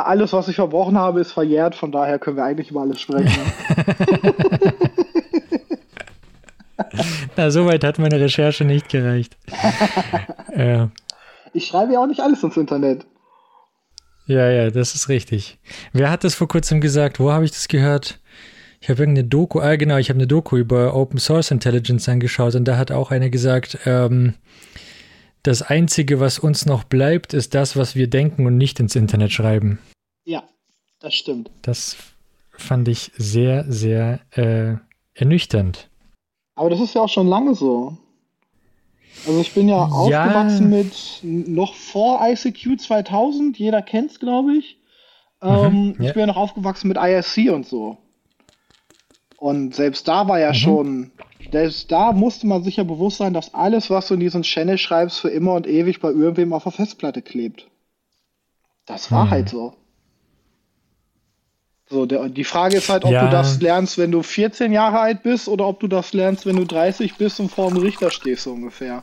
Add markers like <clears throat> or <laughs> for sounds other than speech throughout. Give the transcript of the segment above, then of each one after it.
alles, was ich verbrochen habe, ist verjährt, von daher können wir eigentlich über alles sprechen. <laughs> <laughs> Na, soweit hat meine Recherche nicht gereicht. ja. <laughs> Ich schreibe ja auch nicht alles ins Internet. Ja, ja, das ist richtig. Wer hat das vor kurzem gesagt? Wo habe ich das gehört? Ich habe irgendeine Doku, ah genau, ich habe eine Doku über Open Source Intelligence angeschaut und da hat auch einer gesagt, ähm, das Einzige, was uns noch bleibt, ist das, was wir denken und nicht ins Internet schreiben. Ja, das stimmt. Das fand ich sehr, sehr äh, ernüchternd. Aber das ist ja auch schon lange so. Also ich bin ja, ja. aufgewachsen mit noch vor ICQ 2000, jeder kennt es, glaube ich. Mhm, ähm, ja. Ich bin ja noch aufgewachsen mit IRC und so. Und selbst da war ja mhm. schon, selbst da musste man sich ja bewusst sein, dass alles, was du in diesen Channel schreibst, für immer und ewig bei irgendwem auf der Festplatte klebt. Das war mhm. halt so. So, der, die Frage ist halt, ob ja. du das lernst, wenn du 14 Jahre alt bist oder ob du das lernst, wenn du 30 bist und vor dem Richter stehst, so ungefähr.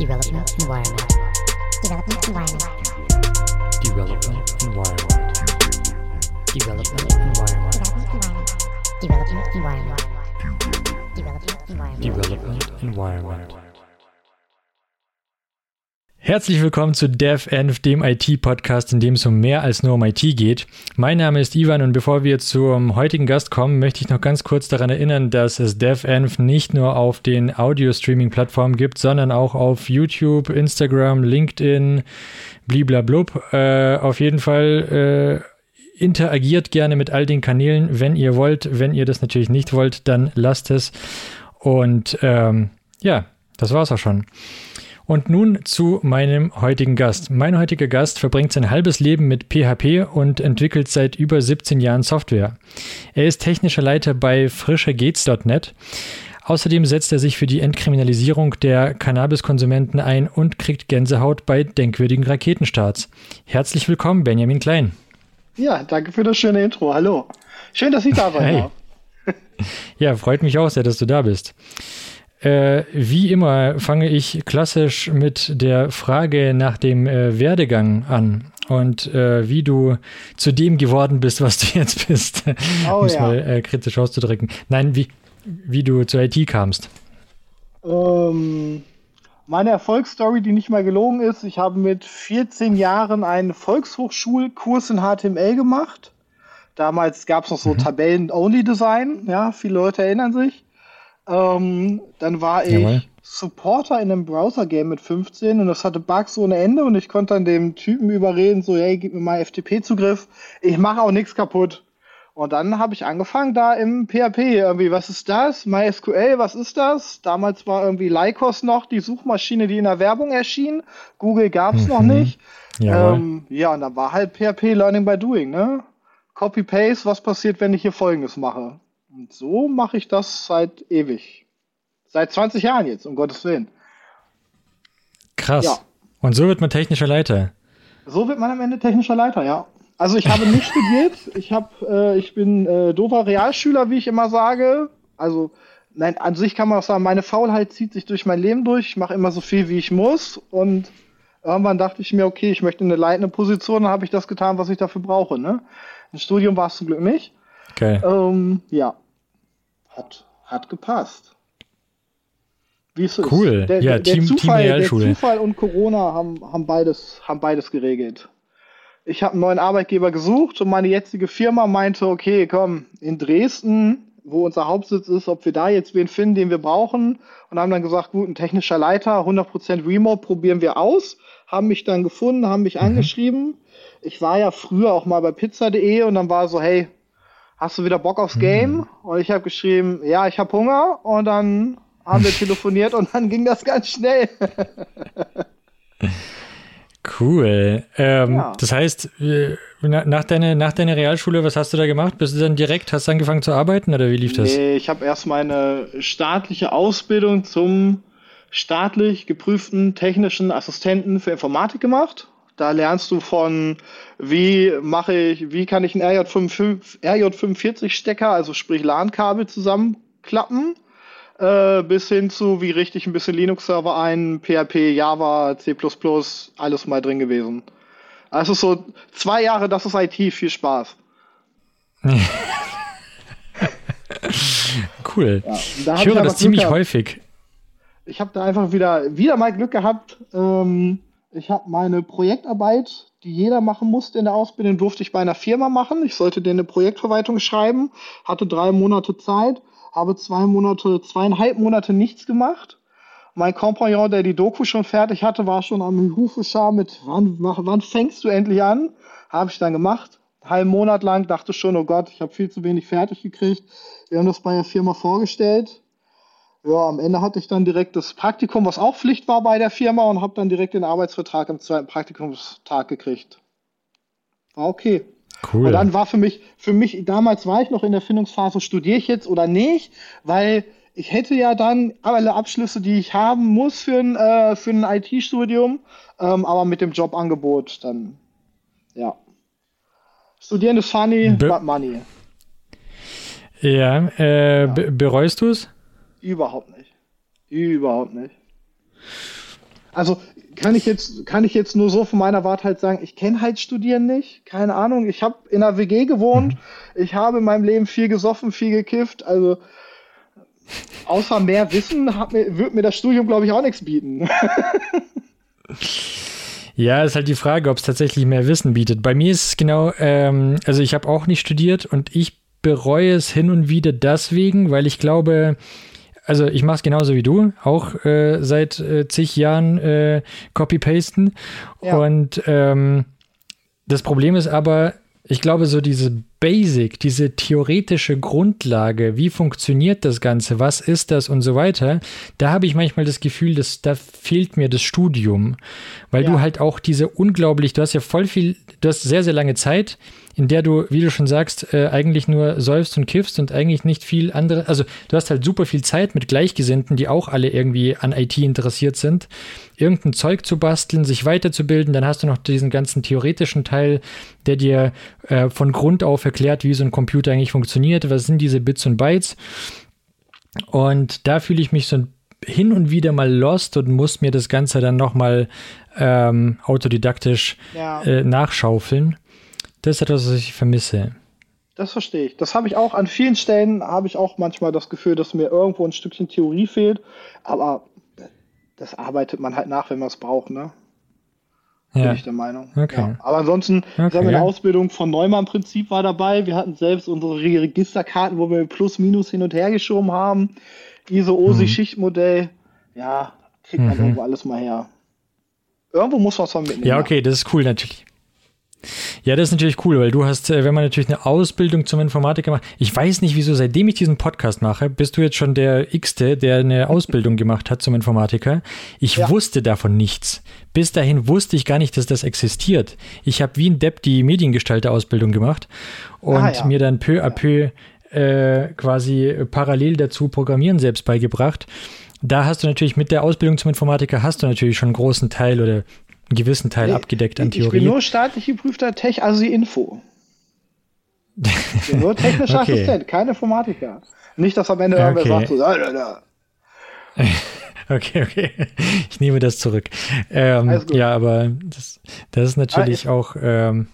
Development Environment. Development Environment. Development Environment. Development Environment. Development Environment. Development Environment. Development Environment. Herzlich willkommen zu DevEnv, dem IT-Podcast, in dem es um mehr als nur um IT geht. Mein Name ist Ivan und bevor wir zum heutigen Gast kommen, möchte ich noch ganz kurz daran erinnern, dass es DevEnv nicht nur auf den Audio-Streaming-Plattformen gibt, sondern auch auf YouTube, Instagram, LinkedIn, bliblablub. Äh, auf jeden Fall äh, interagiert gerne mit all den Kanälen, wenn ihr wollt. Wenn ihr das natürlich nicht wollt, dann lasst es. Und ähm, ja, das war's auch schon. Und nun zu meinem heutigen Gast. Mein heutiger Gast verbringt sein halbes Leben mit PHP und entwickelt seit über 17 Jahren Software. Er ist technischer Leiter bei frischergehts.net. Außerdem setzt er sich für die Entkriminalisierung der Cannabiskonsumenten ein und kriegt Gänsehaut bei denkwürdigen Raketenstarts. Herzlich willkommen, Benjamin Klein. Ja, danke für das schöne Intro. Hallo. Schön, dass ich da war. Hey. <laughs> Ja, freut mich auch sehr, dass du da bist. Äh, wie immer fange ich klassisch mit der Frage nach dem äh, Werdegang an und äh, wie du zu dem geworden bist, was du <laughs> jetzt bist, oh, um es ja. mal äh, kritisch auszudrücken. Nein, wie, wie du zur IT kamst. Ähm, meine Erfolgsstory, die nicht mal gelogen ist, ich habe mit 14 Jahren einen Volkshochschulkurs in HTML gemacht. Damals gab es noch so mhm. Tabellen-Only-Design, ja, viele Leute erinnern sich. Ähm, dann war ich Jawohl. Supporter in einem Browser-Game mit 15 und das hatte Bugs ohne Ende und ich konnte dann dem Typen überreden, so, hey, gib mir mal FTP-Zugriff, ich mache auch nichts kaputt. Und dann habe ich angefangen da im PHP irgendwie, was ist das? MySQL, was ist das? Damals war irgendwie Lycos noch die Suchmaschine, die in der Werbung erschien. Google gab's mhm. noch nicht. Ähm, ja, und dann war halt PHP Learning by Doing, ne? Copy-Paste, was passiert, wenn ich hier Folgendes mache? Und so mache ich das seit ewig. Seit 20 Jahren jetzt, um Gottes Willen. Krass. Ja. Und so wird man technischer Leiter. So wird man am Ende technischer Leiter, ja. Also ich habe nicht studiert. Ich habe, äh, ich bin äh, doofer Realschüler, wie ich immer sage. Also nein, an sich kann man auch sagen, meine Faulheit zieht sich durch mein Leben durch. Ich mache immer so viel, wie ich muss. Und irgendwann dachte ich mir, okay, ich möchte eine leitende Position. Dann habe ich das getan, was ich dafür brauche. Ne? Ein Studium war es zum Glück nicht. Okay. Ähm, ja, hat, hat gepasst. Wie es cool. Ist. Der, ja, der, Team, Zufall, Team. Der Zufall und Corona haben, haben, beides, haben beides geregelt. Ich habe einen neuen Arbeitgeber gesucht und meine jetzige Firma meinte, okay, komm, in Dresden, wo unser Hauptsitz ist, ob wir da jetzt wen finden, den wir brauchen. Und haben dann gesagt, gut, ein technischer Leiter, 100% Remote probieren wir aus. Haben mich dann gefunden, haben mich mhm. angeschrieben. Ich war ja früher auch mal bei pizza.de und dann war so, hey, hast du wieder Bock aufs Game? Mhm. Und ich habe geschrieben, ja, ich habe Hunger. Und dann haben wir <laughs> telefoniert und dann ging das ganz schnell. cool. Ähm, ja. Das heißt, äh, nach deiner, nach deiner Realschule, was hast du da gemacht? Bist du dann direkt, hast du angefangen zu arbeiten oder wie lief das? Nee, ich habe erst meine staatliche Ausbildung zum staatlich geprüften technischen Assistenten für Informatik gemacht. Da lernst du von, wie mache ich, wie kann ich einen RJ45, RJ45 Stecker, also sprich LAN-Kabel zusammenklappen. äh, bis hin zu, wie richte ich ein bisschen Linux-Server ein, PHP, Java, C++, alles mal drin gewesen. Also so zwei Jahre, das ist IT, viel Spaß. <laughs> cool. Ja, ich höre das ziemlich häufig. Ich habe da einfach wieder, wieder mal Glück gehabt. Ähm, ich habe meine Projektarbeit, die jeder machen musste in der Ausbildung, durfte ich bei einer Firma machen. Ich sollte denen eine Projektverwaltung schreiben, hatte drei Monate Zeit, habe zwei Monate, zweieinhalb Monate nichts gemacht. Mein Kompagnon, der die Doku schon fertig hatte, war schon am Hufeschar mit, wann, wann fängst du endlich an? Habe ich dann gemacht. Halben Monat lang dachte schon, oh Gott, ich habe viel zu wenig fertig gekriegt. Wir haben das bei der Firma vorgestellt ja, am Ende hatte ich dann direkt das Praktikum, was auch Pflicht war bei der Firma und habe dann direkt den Arbeitsvertrag am zweiten Praktikumstag gekriegt. War okay. Cool. Und dann war für mich, für mich, damals war ich noch in der Findungsphase, studiere ich jetzt oder nicht, weil ich hätte ja dann alle Abschlüsse, die ich haben muss für ein, äh, für ein IT-Studium, ähm, aber mit dem Jobangebot dann, ja. Studieren ist funny, Be but money. Ja, äh, ja. bereust du es? Überhaupt nicht. Überhaupt nicht. Also kann ich jetzt kann ich jetzt nur so von meiner Warte halt sagen, ich kenne halt Studieren nicht, keine Ahnung. Ich habe in einer WG gewohnt, mhm. ich habe in meinem Leben viel gesoffen, viel gekifft, also außer mehr Wissen mir, wird mir das Studium glaube ich auch nichts bieten. <laughs> Ja, ist halt die Frage, ob es tatsächlich mehr Wissen bietet. Bei mir ist es genau, ähm, also ich habe auch nicht studiert und ich bereue es hin und wieder deswegen, weil ich glaube, also ich mache es genauso wie du, auch äh, seit äh, zig Jahren äh, Copy-Pasten. Ja. Und ähm, das Problem ist aber, ich glaube, so diese Basic, diese theoretische Grundlage, wie funktioniert das Ganze, was ist das und so weiter, da habe ich manchmal das Gefühl, dass da fehlt mir das Studium, weil ja. du halt auch diese unglaublich, du hast ja voll viel, du hast sehr, sehr lange Zeit, in der du, wie du schon sagst, äh, eigentlich nur säufst und kiffst und eigentlich nicht viel andere, also du hast halt super viel Zeit mit Gleichgesinnten, die auch alle irgendwie an IT interessiert sind, irgendein Zeug zu basteln, sich weiterzubilden, dann hast du noch diesen ganzen theoretischen Teil, der dir äh, von Grund auf erklärt, wie so ein Computer eigentlich funktioniert, was sind diese Bits und Bytes und da fühle ich mich so hin und wieder mal lost und muss mir das Ganze dann nochmal ähm, autodidaktisch ja. äh, nachschaufeln. Das ist etwas, was ich vermisse. Das verstehe ich. Das habe ich auch an vielen Stellen, habe ich auch manchmal das Gefühl, dass mir irgendwo ein Stückchen Theorie fehlt. Aber das arbeitet man halt nach, wenn man es braucht, ne? Ja. Bin ich der Meinung. Okay. Ja. Aber ansonsten, okay. sagen wir, eine Ausbildung von Neumann Prinzip war dabei. Wir hatten selbst unsere Registerkarten, wo wir Plus, Minus hin und her geschoben haben. ISO, OSI, mhm. Schichtmodell. Ja, kriegt man mhm. irgendwo alles mal her. Irgendwo muss man es mal mitnehmen. Ja, okay, das ist cool natürlich. Ja, das ist natürlich cool, weil du hast, äh, wenn man natürlich eine Ausbildung zum Informatiker macht, ich weiß nicht wieso, seitdem ich diesen Podcast mache, bist du jetzt schon der X-te, der eine <laughs> Ausbildung gemacht hat zum Informatiker. Ich ja. wusste davon nichts. Bis dahin wusste ich gar nicht, dass das existiert. Ich habe wie ein Depp die Mediengestalter-Ausbildung gemacht und ah, ja. mir dann peu à peu äh, quasi parallel dazu Programmieren selbst beigebracht. Da hast du natürlich mit der Ausbildung zum Informatiker hast du natürlich schon einen großen Teil oder einen gewissen Teil nee, abgedeckt an Theorie. Ich bin nur staatlich geprüfter Tech-Asi-Info. Ich bin nur technischer <laughs> okay. Assistent, kein Informatiker. Nicht, dass am Ende okay. irgendwer sagt, so, da, da, da. <laughs> Okay, okay. Ich nehme das zurück. Ähm, ja, aber das, das ist natürlich ah, es, auch. Ähm,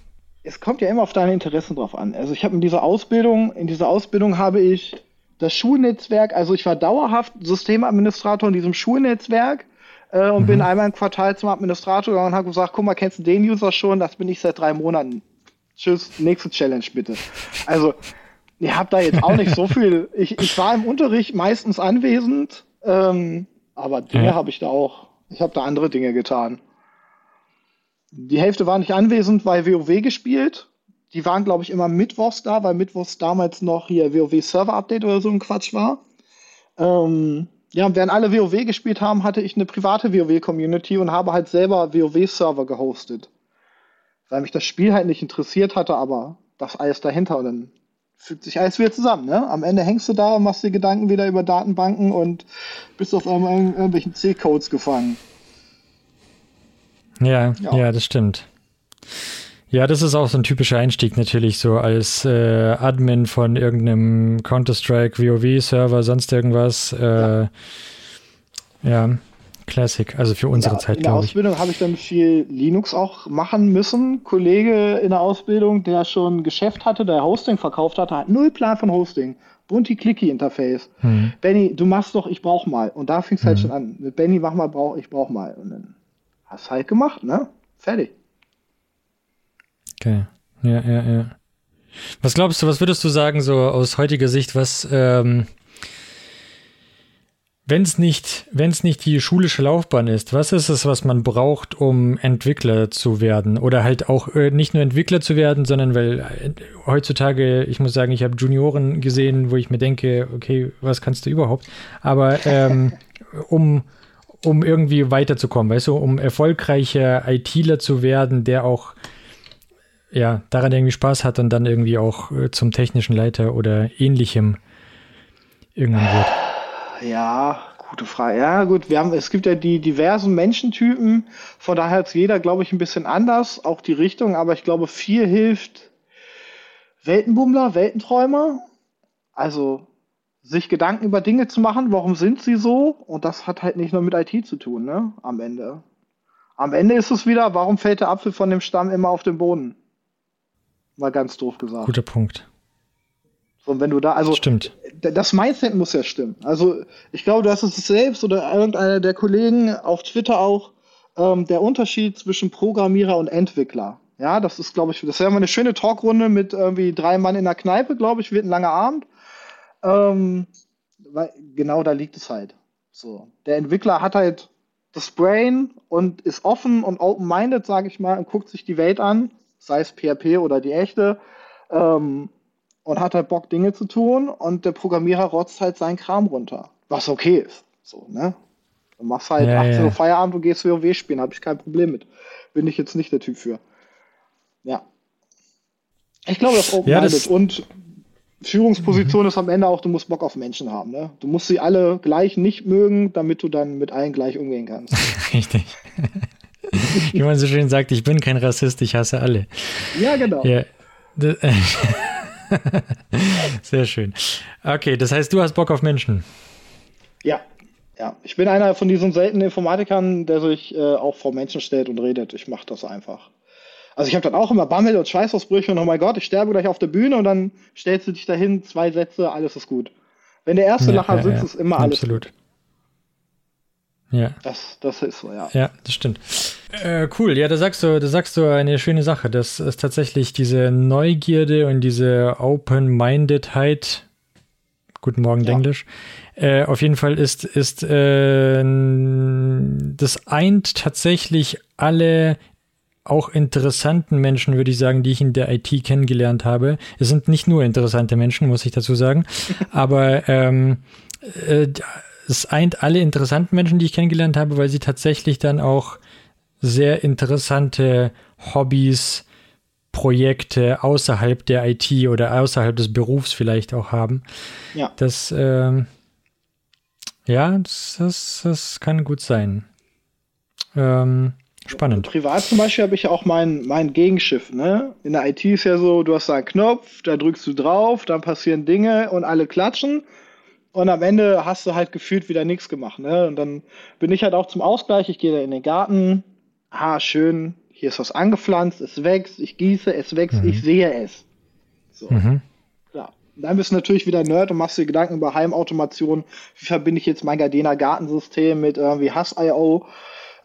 es kommt ja immer auf deine Interessen drauf an. Also ich habe in dieser Ausbildung, in dieser Ausbildung habe ich das Schulnetzwerk, also ich war dauerhaft Systemadministrator in diesem Schulnetzwerk äh, und mhm. bin einmal im Quartal zum Administrator gegangen und habe gesagt, guck mal, kennst du den User schon? Das bin ich seit drei Monaten. Tschüss, nächste Challenge bitte. Also, ihr habt da jetzt auch nicht so <laughs> viel. Ich, ich war im Unterricht meistens anwesend, ähm, aber Dinge ja. habe ich da auch. Ich habe da andere Dinge getan. Die Hälfte war nicht anwesend, weil WoW gespielt. Die waren, glaube ich, immer mittwochs da, weil mittwochs damals noch hier WoW Server Update oder so ein Quatsch war. Ähm, ja, während alle WoW gespielt haben, hatte ich eine private WoW-Community und habe halt selber WoW-Server gehostet. Weil mich das Spiel halt nicht interessiert hatte, aber das alles dahinter und dann fügt sich alles wieder zusammen. Ne? Am Ende hängst du da und machst dir Gedanken wieder über Datenbanken und bist auf einmal in irgendwelchen C-Codes gefangen. Ja, ja, ja, das stimmt. Ja, das ist auch so ein typischer Einstieg natürlich, so als äh, Admin von irgendeinem Counter-Strike, WoW-Server, sonst irgendwas. Äh, ja. ja. Classic, also für unsere in Zeit, glaube ich. In der Ausbildung habe ich dann viel Linux auch machen müssen. Kollege in der Ausbildung, der schon ein Geschäft hatte, der Hosting verkauft hatte, hat null Plan von Hosting. Bunti-Clicky-Interface. Hm. Benny, du machst doch, ich brauch mal. Und da fing es halt hm. schon an. Mit Benny, mach mal, brauch, ich brauch mal. Und dann hast halt gemacht, ne? Fertig. Okay. Ja, ja, ja. Was glaubst du, was würdest du sagen, so aus heutiger Sicht, was, ähm, wenn es nicht, wenn es nicht die schulische Laufbahn ist, was ist es, was man braucht, um Entwickler zu werden? Oder halt auch äh, nicht nur Entwickler zu werden, sondern weil äh, heutzutage, ich muss sagen, ich habe Junioren gesehen, wo ich mir denke, okay, was kannst du überhaupt? Aber ähm, <laughs> um, um irgendwie weiterzukommen, weißt du, um erfolgreicher ITler zu werden, der auch ja, daran irgendwie Spaß hat und dann irgendwie auch äh, zum technischen Leiter oder ähnlichem irgendwann wird? Ja, gute Frage. Ja, gut, wir haben, es gibt ja die diversen Menschentypen, von daher ist jeder, glaube ich, ein bisschen anders, auch die Richtung, aber ich glaube, viel hilft Weltenbummler, Weltenträumer, also sich Gedanken über Dinge zu machen, warum sind sie so? Und das hat halt nicht nur mit IT zu tun, ne? Am Ende. Am Ende ist es wieder, warum fällt der Apfel von dem Stamm immer auf den Boden? Mal ganz doof gesagt. Guter Punkt. So, wenn du da, also Stimmt. das Mindset muss ja stimmen. Also ich glaube, du hast es selbst oder irgendeiner der Kollegen auf Twitter auch, ähm, der Unterschied zwischen Programmierer und Entwickler. Ja, das ist, glaube ich, das wäre mal eine schöne Talkrunde mit irgendwie drei Mann in der Kneipe, glaube ich, wird ein langer Abend. Ähm, weil genau da liegt es halt. So. Der Entwickler hat halt das Brain und ist offen und open-minded, sage ich mal, und guckt sich die Welt an sei es PHP oder die echte, ähm, und hat halt Bock, Dinge zu tun und der Programmierer rotzt halt seinen Kram runter. Was okay ist. So, ne? Du machst halt ja, 18 Uhr ja. Feierabend und gehst WoW spielen, habe ich kein Problem mit. Bin ich jetzt nicht der Typ für. Ja. Ich glaube, das Open ja, das und Führungsposition mhm. ist am Ende auch, du musst Bock auf Menschen haben. Ne? Du musst sie alle gleich nicht mögen, damit du dann mit allen gleich umgehen kannst. <laughs> Richtig. <laughs> Wie man so schön sagt, ich bin kein Rassist, ich hasse alle. Ja, genau. Ja. <laughs> Sehr schön. Okay, das heißt, du hast Bock auf Menschen. Ja, ja. Ich bin einer von diesen seltenen Informatikern, der sich äh, auch vor Menschen stellt und redet. Ich mache das einfach. Also ich habe dann auch immer Bammel und Schweißausbrüche und oh mein Gott, ich sterbe gleich auf der Bühne und dann stellst du dich dahin, zwei Sätze, alles ist gut. Wenn der erste ja, Lacher ja, sitzt, ja. ist immer alles Absolut. gut. Ja. Das, das ist so, ja. Ja, das stimmt. Äh, cool, ja, da sagst du, da sagst du eine schöne Sache. Das ist tatsächlich diese Neugierde und diese Open-Mindedheit. Guten Morgen, ja. Englisch. Äh, auf jeden Fall ist, ist äh, das eint tatsächlich alle auch interessanten Menschen, würde ich sagen, die ich in der IT kennengelernt habe. Es sind nicht nur interessante Menschen, muss ich dazu sagen, <laughs> aber ähm, äh, es eint alle interessanten Menschen, die ich kennengelernt habe, weil sie tatsächlich dann auch sehr interessante Hobbys, Projekte außerhalb der IT oder außerhalb des Berufs vielleicht auch haben. Ja. Das, ähm, ja, das, das, das, kann gut sein. Ähm, spannend. Privat zum Beispiel habe ich ja auch mein, mein Gegenschiff. Ne? In der IT ist ja so, du hast da einen Knopf, da drückst du drauf, dann passieren Dinge und alle klatschen. Und am Ende hast du halt gefühlt wieder nichts gemacht. Ne? Und dann bin ich halt auch zum Ausgleich, ich gehe da in den Garten, ah, schön, hier ist was angepflanzt, es wächst, ich gieße, es wächst, mhm. ich sehe es. So. Mhm. Klar. Und dann bist du natürlich wieder Nerd und machst dir Gedanken über Heimautomation. Wie verbinde ich jetzt mein Gardena Gartensystem mit irgendwie Hass.io?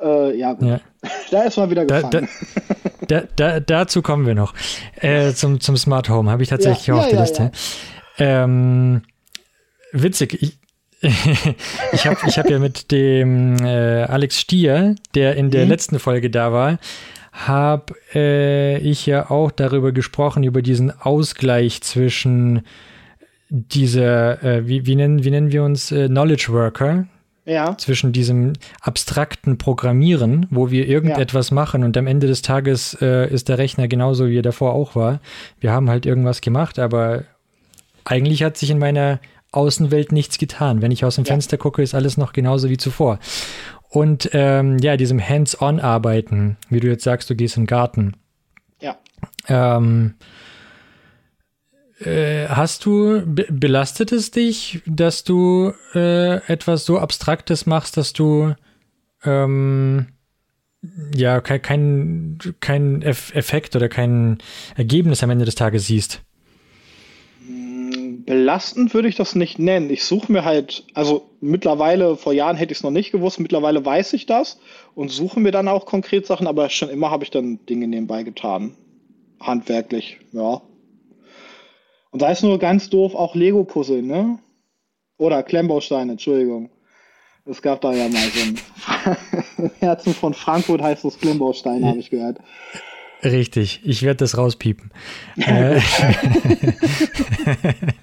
Äh, ja, ja, <laughs> da ist man wieder gefangen. Da, da, da, dazu kommen wir noch. Äh, zum, zum Smart Home habe ich tatsächlich ja, auch auf der Liste. Ähm, witzig. Ich, <laughs> ich habe ich hab ja mit dem äh, Alex Stier, der in der mhm. letzten Folge da war, habe äh, ich ja auch darüber gesprochen, über diesen Ausgleich zwischen dieser, äh, wie, wie, nennen, wie nennen wir uns, äh, Knowledge Worker, ja. zwischen diesem abstrakten Programmieren, wo wir irgendetwas ja. machen und am Ende des Tages äh, ist der Rechner genauso, wie er davor auch war. Wir haben halt irgendwas gemacht, aber eigentlich hat sich in meiner Außenwelt nichts getan. Wenn ich aus dem ja. Fenster gucke, ist alles noch genauso wie zuvor. Und ähm, ja, diesem Hands-on-Arbeiten, wie du jetzt sagst, du gehst in den Garten. Ja. Ähm, äh, hast du, be belastet es dich, dass du äh, etwas so Abstraktes machst, dass du ähm, ja kein, kein, kein Effekt oder kein Ergebnis am Ende des Tages siehst? Belastend würde ich das nicht nennen. Ich suche mir halt, also mittlerweile, vor Jahren hätte ich es noch nicht gewusst, mittlerweile weiß ich das und suche mir dann auch konkret Sachen, aber schon immer habe ich dann Dinge nebenbei getan. Handwerklich, ja. Und da ist nur ganz doof auch Lego-Puzzle, ne? Oder Klemmbausteine, Entschuldigung. Es gab da ja mal so ein <laughs> Herzen von Frankfurt heißt das Klemmbaustein, habe ich gehört. Richtig, ich werde das rauspiepen. Äh. <laughs> <laughs>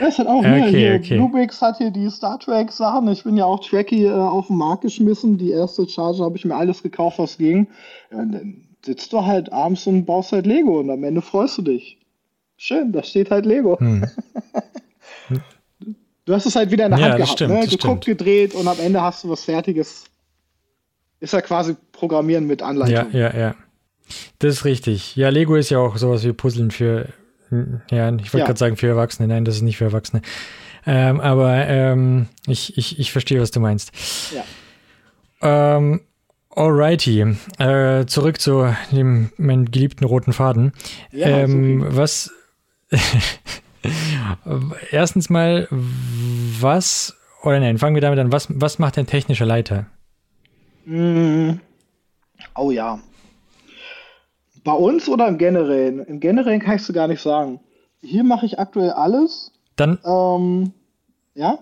Es hat auch, ne, okay, hier, okay. Bluebix hat hier die Star Trek Sachen. Ich bin ja auch Trekkie äh, auf den Markt geschmissen. Die erste Charge habe ich mir alles gekauft, was ging. Ja, und dann sitzt du halt abends und baust halt Lego und am Ende freust du dich. Schön, da steht halt Lego. Hm. <laughs> du hast es halt wieder in der ja, Hand gehabt, stimmt, ne? geguckt, stimmt. gedreht und am Ende hast du was Fertiges. Ist ja quasi Programmieren mit Anleitung. Ja, ja, ja. Das ist richtig. Ja, Lego ist ja auch sowas wie Puzzeln für ja, ich wollte ja. gerade sagen für Erwachsene. Nein, das ist nicht für Erwachsene. Ähm, aber ähm, ich, ich, ich verstehe, was du meinst. Ja. Ähm, alrighty. Äh, zurück zu dem meinem geliebten roten Faden. Ja, ähm, okay. Was <laughs> erstens mal, was oder nein, fangen wir damit an, was, was macht ein technischer Leiter? Mm. Oh ja. Bei uns oder im Generellen? Im Generellen kann ich es gar nicht sagen. Hier mache ich aktuell alles. Dann. Ähm, ja?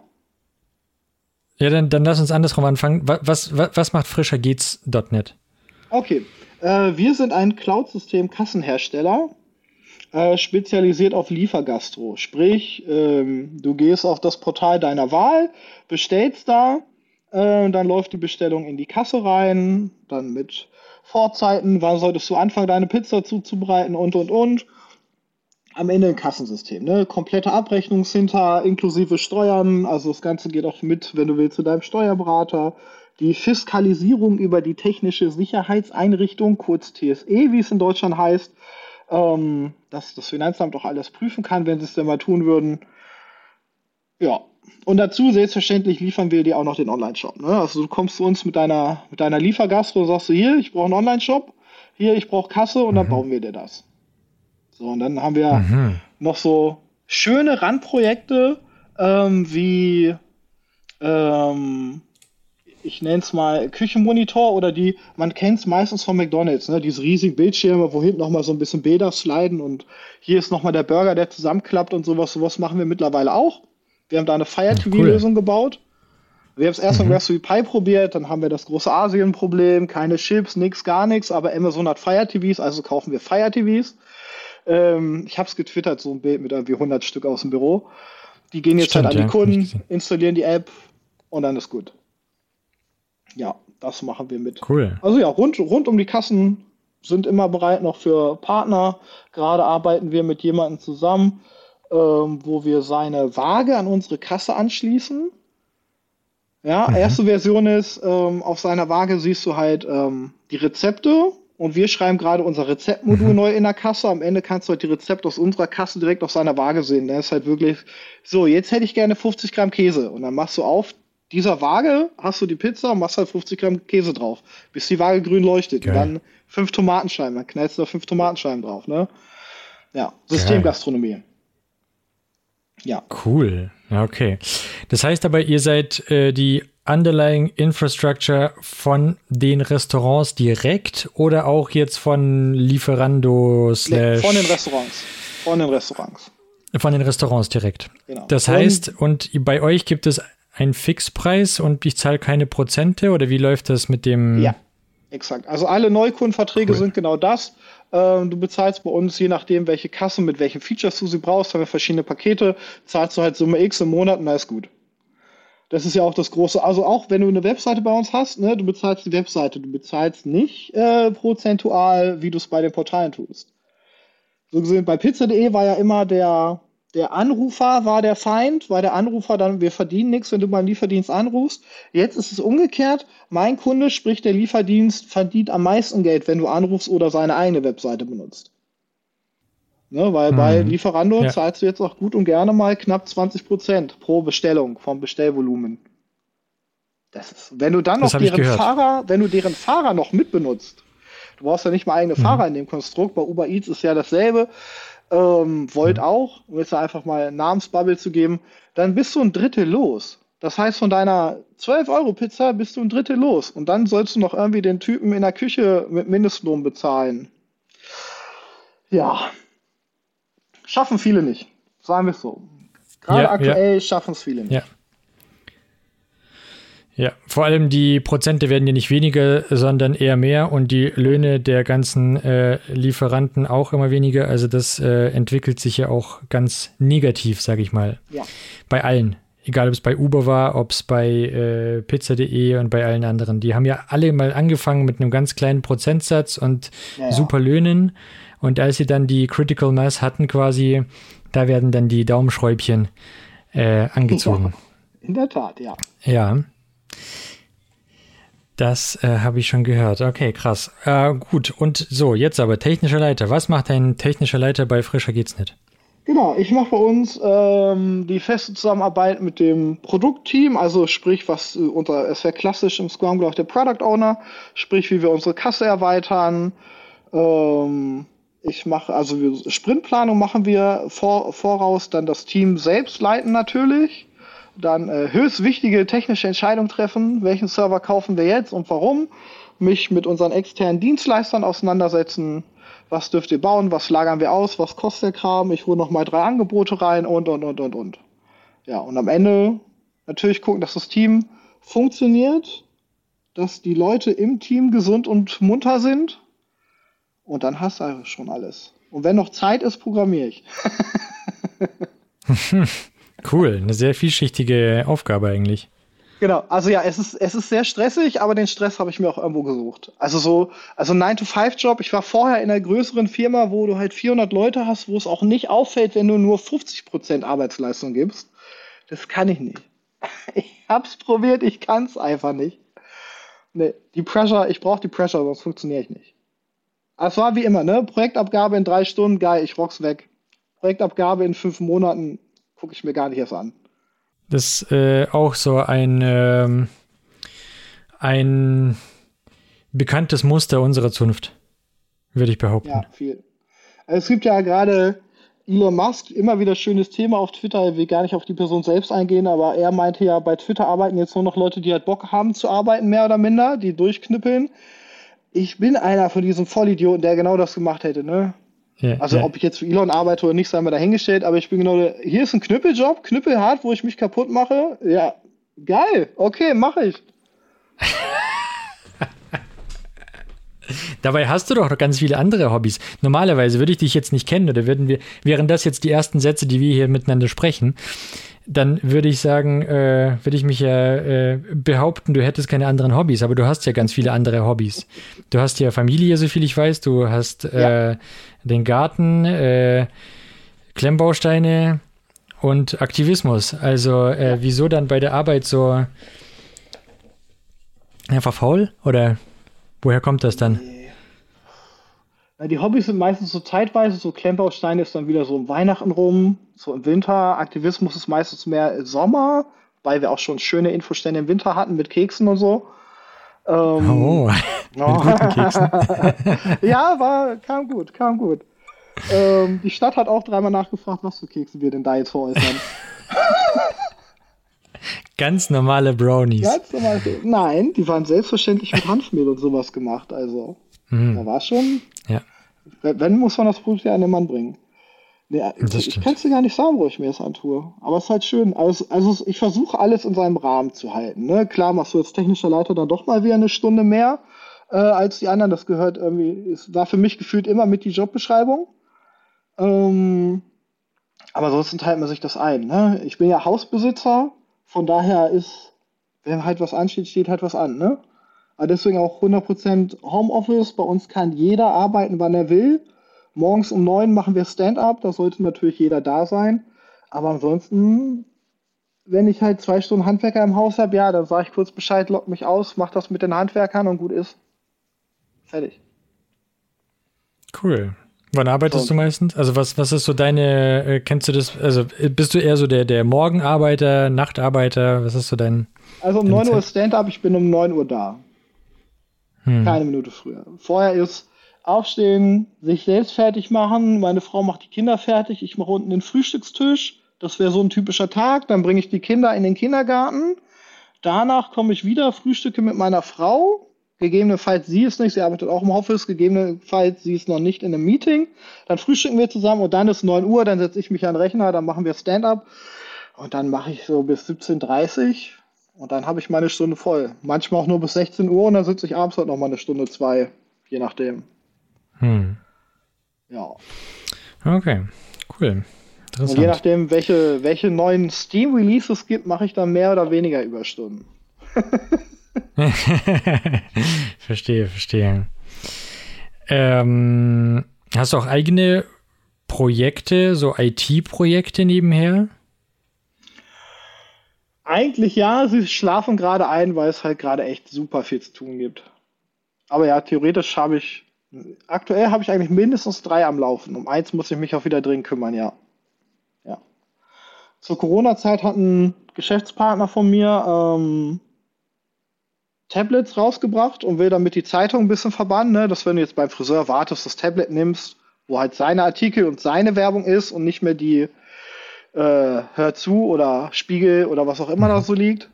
Ja, dann, dann lass uns andersrum anfangen. Was, was, was macht frischer geht's.net? Okay. Äh, wir sind ein Cloud-System Kassenhersteller, äh, spezialisiert auf Liefergastro. Sprich, ähm, du gehst auf das Portal deiner Wahl, bestellst da, äh, dann läuft die Bestellung in die Kasse rein, dann mit Vorzeiten, wann solltest du anfangen, deine Pizza zuzubereiten und und und. Am Ende ein Kassensystem, ne? Komplette Abrechnungshinter inklusive Steuern, also das Ganze geht auch mit, wenn du willst, zu deinem Steuerberater. Die Fiskalisierung über die technische Sicherheitseinrichtung, kurz TSE, wie es in Deutschland heißt, ähm, dass das Finanzamt auch alles prüfen kann, wenn sie es denn mal tun würden. Ja, und dazu, selbstverständlich, liefern wir dir auch noch den Online-Shop. Ne? Also du kommst zu uns mit deiner, mit deiner Liefergastro und sagst du, hier, ich brauche einen Online-Shop, hier, ich brauche Kasse und mhm. dann bauen wir dir das. So, und dann haben wir mhm. noch so schöne Randprojekte, ähm, wie, ähm, ich nenne es mal Küchenmonitor oder die, man kennt es meistens von McDonalds, ne? diese riesigen Bildschirme, wo hinten nochmal so ein bisschen Bilder sliden und hier ist nochmal der Burger, der zusammenklappt und sowas. Sowas machen wir mittlerweile auch. Wir haben da eine Fire TV-Lösung cool. gebaut. Wir haben es erst mhm. mit Raspberry Pi probiert, dann haben wir das große Asien-Problem, keine Chips, nix, gar nichts, aber Amazon hat Fire TVs, also kaufen wir Fire TVs. Ähm, ich habe es getwittert, so ein Bild mit irgendwie 100 Stück aus dem Büro. Die gehen jetzt Stimmt, halt an die ja. Kunden, installieren die App und dann ist gut. Ja, das machen wir mit. Cool. Also ja, rund, rund um die Kassen sind immer bereit noch für Partner. Gerade arbeiten wir mit jemandem zusammen, ähm, wo wir seine Waage an unsere Kasse anschließen. Ja, mhm. erste Version ist, ähm, auf seiner Waage siehst du halt ähm, die Rezepte und wir schreiben gerade unser Rezeptmodul mhm. neu in der Kasse. Am Ende kannst du halt die Rezepte aus unserer Kasse direkt auf seiner Waage sehen. Der ist halt wirklich, so, jetzt hätte ich gerne 50 Gramm Käse. Und dann machst du auf dieser Waage, hast du die Pizza und machst halt 50 Gramm Käse drauf, bis die Waage grün leuchtet. Geil. Und dann fünf Tomatenscheiben, dann knallst du da fünf Tomatenscheiben drauf, ne? Ja, Systemgastronomie. Ja. Cool. Okay. Das heißt aber, ihr seid äh, die Underlying Infrastructure von den Restaurants direkt oder auch jetzt von Lieferando slash. Von den Restaurants. Von den Restaurants. Von den Restaurants direkt. Genau. Das heißt, und, und bei euch gibt es einen Fixpreis und ich zahle keine Prozente oder wie läuft das mit dem? Ja, exakt. Also alle Neukundenverträge cool. sind genau das. Ähm, du bezahlst bei uns, je nachdem, welche Kasse, mit welchen Features du sie brauchst, haben wir verschiedene Pakete, zahlst du halt Summe X im Monat und ist gut. Das ist ja auch das große, also auch wenn du eine Webseite bei uns hast, ne, du bezahlst die Webseite, du bezahlst nicht äh, prozentual, wie du es bei den Portalen tust. So gesehen, bei pizza.de war ja immer der, der Anrufer war der Feind, weil der Anrufer dann, wir verdienen nichts, wenn du beim Lieferdienst anrufst. Jetzt ist es umgekehrt. Mein Kunde, sprich der Lieferdienst, verdient am meisten Geld, wenn du anrufst oder seine eigene Webseite benutzt. Ne, weil mhm. bei Lieferando ja. zahlst du jetzt auch gut und gerne mal knapp 20 Prozent pro Bestellung vom Bestellvolumen. Das ist, wenn du dann noch deren Fahrer, wenn du deren Fahrer noch mitbenutzt, du brauchst ja nicht mal eigene mhm. Fahrer in dem Konstrukt, bei Uber Eats ist ja dasselbe, ähm, Volt auch, um jetzt einfach mal Namensbubble zu geben, dann bist du ein Drittel los. Das heißt, von deiner 12-Euro-Pizza bist du ein Drittel los. Und dann sollst du noch irgendwie den Typen in der Küche mit Mindestlohn bezahlen. Ja. Schaffen viele nicht. Sagen wir es so. Gerade ja, aktuell ja. schaffen es viele nicht. Ja. Ja, vor allem die Prozente werden ja nicht weniger, sondern eher mehr und die Löhne der ganzen äh, Lieferanten auch immer weniger. Also das äh, entwickelt sich ja auch ganz negativ, sage ich mal. Ja. Bei allen. Egal, ob es bei Uber war, ob es bei äh, pizza.de und bei allen anderen. Die haben ja alle mal angefangen mit einem ganz kleinen Prozentsatz und ja, ja. super Löhnen. Und als sie dann die Critical Mass hatten quasi, da werden dann die Daumenschräubchen äh, angezogen. in der Tat, ja. Ja. Das äh, habe ich schon gehört. Okay, krass. Äh, gut, und so, jetzt aber technischer Leiter. Was macht ein technischer Leiter bei Frischer geht's nicht? Genau, ich mache bei uns ähm, die feste Zusammenarbeit mit dem Produktteam, also sprich, was äh, unter, es wäre klassisch im Scrum, glaube ich, der Product Owner, sprich, wie wir unsere Kasse erweitern. Ähm, ich mache, also Sprintplanung machen wir vor, voraus, dann das Team selbst leiten natürlich dann äh, höchst wichtige technische Entscheidungen treffen, welchen Server kaufen wir jetzt und warum, mich mit unseren externen Dienstleistern auseinandersetzen, was dürft ihr bauen, was lagern wir aus, was kostet der Kram, ich hole nochmal drei Angebote rein und, und, und, und, und. Ja, und am Ende natürlich gucken, dass das Team funktioniert, dass die Leute im Team gesund und munter sind und dann hast du schon alles. Und wenn noch Zeit ist, programmiere ich. <laughs> <laughs> Cool, eine sehr vielschichtige Aufgabe eigentlich. Genau, also ja, es ist, es ist sehr stressig, aber den Stress habe ich mir auch irgendwo gesucht. Also so, also 9-to-5-Job, ich war vorher in einer größeren Firma, wo du halt 400 Leute hast, wo es auch nicht auffällt, wenn du nur 50% Arbeitsleistung gibst. Das kann ich nicht. <laughs> Ich hab's probiert, ich kann's einfach nicht. Nee, die Pressure, ich brauche die Pressure, sonst funktioniere ich nicht. Es war wie immer, ne? Projektabgabe in drei Stunden, geil, ich rock's weg. Projektabgabe in fünf Monaten, gucke ich mir gar nicht erst an. Das ist äh, auch so ein, ähm, ein bekanntes Muster unserer Zunft, würde ich behaupten. Ja, viel. Also es gibt ja gerade Elon Musk, immer wieder schönes Thema auf Twitter, ich will gar nicht auf die Person selbst eingehen, aber er meinte ja, bei Twitter arbeiten jetzt nur noch Leute, die halt Bock haben zu arbeiten, mehr oder minder, die durchknüppeln. Ich bin einer von diesen Vollidioten, der genau das gemacht hätte, ne? Ja, also ja. ob ich jetzt für Elon arbeite oder nicht, sei mal dahingestellt, aber ich bin genau der, hier ist ein Knüppeljob, knüppelhart, wo ich mich kaputt mache. Ja, geil, okay, mache ich. <laughs> Dabei hast du doch noch ganz viele andere Hobbys. Normalerweise würde ich dich jetzt nicht kennen oder würden wir, wären das jetzt die ersten Sätze, die wir hier miteinander sprechen, dann würde ich sagen, äh, würde ich mich ja äh, behaupten, du hättest keine anderen Hobbys, aber du hast ja ganz viele andere Hobbys. Du hast ja Familie, so viel ich weiß, du hast äh, ja. den Garten, äh, Klemmbausteine und Aktivismus. Also äh, wieso dann bei der Arbeit so einfach faul? Oder woher kommt das dann? Die Hobbys sind meistens so zeitweise, so Klemmbausteine ist dann wieder so um Weihnachten rum, so im Winter. Aktivismus ist meistens mehr im Sommer, weil wir auch schon schöne Infostände im Winter hatten mit Keksen und so. Ähm, oh, <laughs> <laughs> mit guten Keksen. <laughs> ja, war, kam gut, kam gut. Ähm, die Stadt hat auch dreimal nachgefragt, was für Kekse wir denn da jetzt veräußern. Ganz normale Brownies. Ganz normale. Nein, die waren selbstverständlich mit Hanfmehl und sowas gemacht. Also, mhm. da war schon. Ja. Wenn, muss man das Produkt ja an den Mann bringen. Nee, ich, ich kann es dir gar nicht sagen, wo ich mir das antue. Aber es ist halt schön. Also, also ich versuche alles in seinem Rahmen zu halten. Ne? Klar machst du als technischer Leiter dann doch mal wieder eine Stunde mehr äh, als die anderen. Das gehört irgendwie, es war für mich gefühlt immer mit die Jobbeschreibung. Ähm, aber sonst teilt man sich das ein. Ne? Ich bin ja Hausbesitzer, von daher ist, wenn halt was ansteht, steht halt was an. Ne? Aber deswegen auch 100% Homeoffice. Bei uns kann jeder arbeiten, wann er will. Morgens um neun machen wir Stand-up, da sollte natürlich jeder da sein. Aber ansonsten, wenn ich halt zwei Stunden Handwerker im Haus habe, ja, dann sage ich kurz Bescheid, lock mich aus, mach das mit den Handwerkern und gut ist. Fertig. Cool. Wann arbeitest so. du meistens? Also was, was ist so deine, äh, kennst du das, also bist du eher so der, der Morgenarbeiter, Nachtarbeiter, was ist so dein... Also um 9 Uhr Stand-up, ich bin um 9 Uhr da. Hm. Keine Minute früher. Vorher ist aufstehen, sich selbst fertig machen, meine Frau macht die Kinder fertig, ich mache unten den Frühstückstisch, das wäre so ein typischer Tag, dann bringe ich die Kinder in den Kindergarten, danach komme ich wieder, frühstücke mit meiner Frau, Gegebenenfalls sie ist nicht, sie arbeitet auch im Office, gegebenenfalls sie ist noch nicht in einem Meeting. Dann frühstücken wir zusammen und dann ist 9 Uhr, dann setze ich mich an den Rechner, dann machen wir Stand-up und dann mache ich so bis 17.30 Uhr und dann habe ich meine Stunde voll. Manchmal auch nur bis 16 Uhr und dann sitze ich abends halt noch mal eine Stunde, zwei, je nachdem. Hm. Ja. Okay, cool. Und je nachdem, welche, welche neuen Steam-Releases es gibt, mache ich dann mehr oder weniger Überstunden. <laughs> <laughs> verstehe, verstehe. Ähm, hast du auch eigene Projekte, so IT-Projekte nebenher? Eigentlich ja, sie schlafen gerade ein, weil es halt gerade echt super viel zu tun gibt. Aber ja, theoretisch habe ich, aktuell habe ich eigentlich mindestens drei am Laufen. Um eins muss ich mich auch wieder drin kümmern, ja. Ja. Zur Corona-Zeit hat ein Geschäftspartner von mir ähm, Tablets rausgebracht und will damit die Zeitung ein bisschen verbannen, ne? dass wenn du jetzt beim Friseur wartest, das Tablet nimmst, wo halt seine Artikel und seine Werbung ist und nicht mehr die äh, Hör zu oder Spiegel oder was auch immer mhm. da so liegt.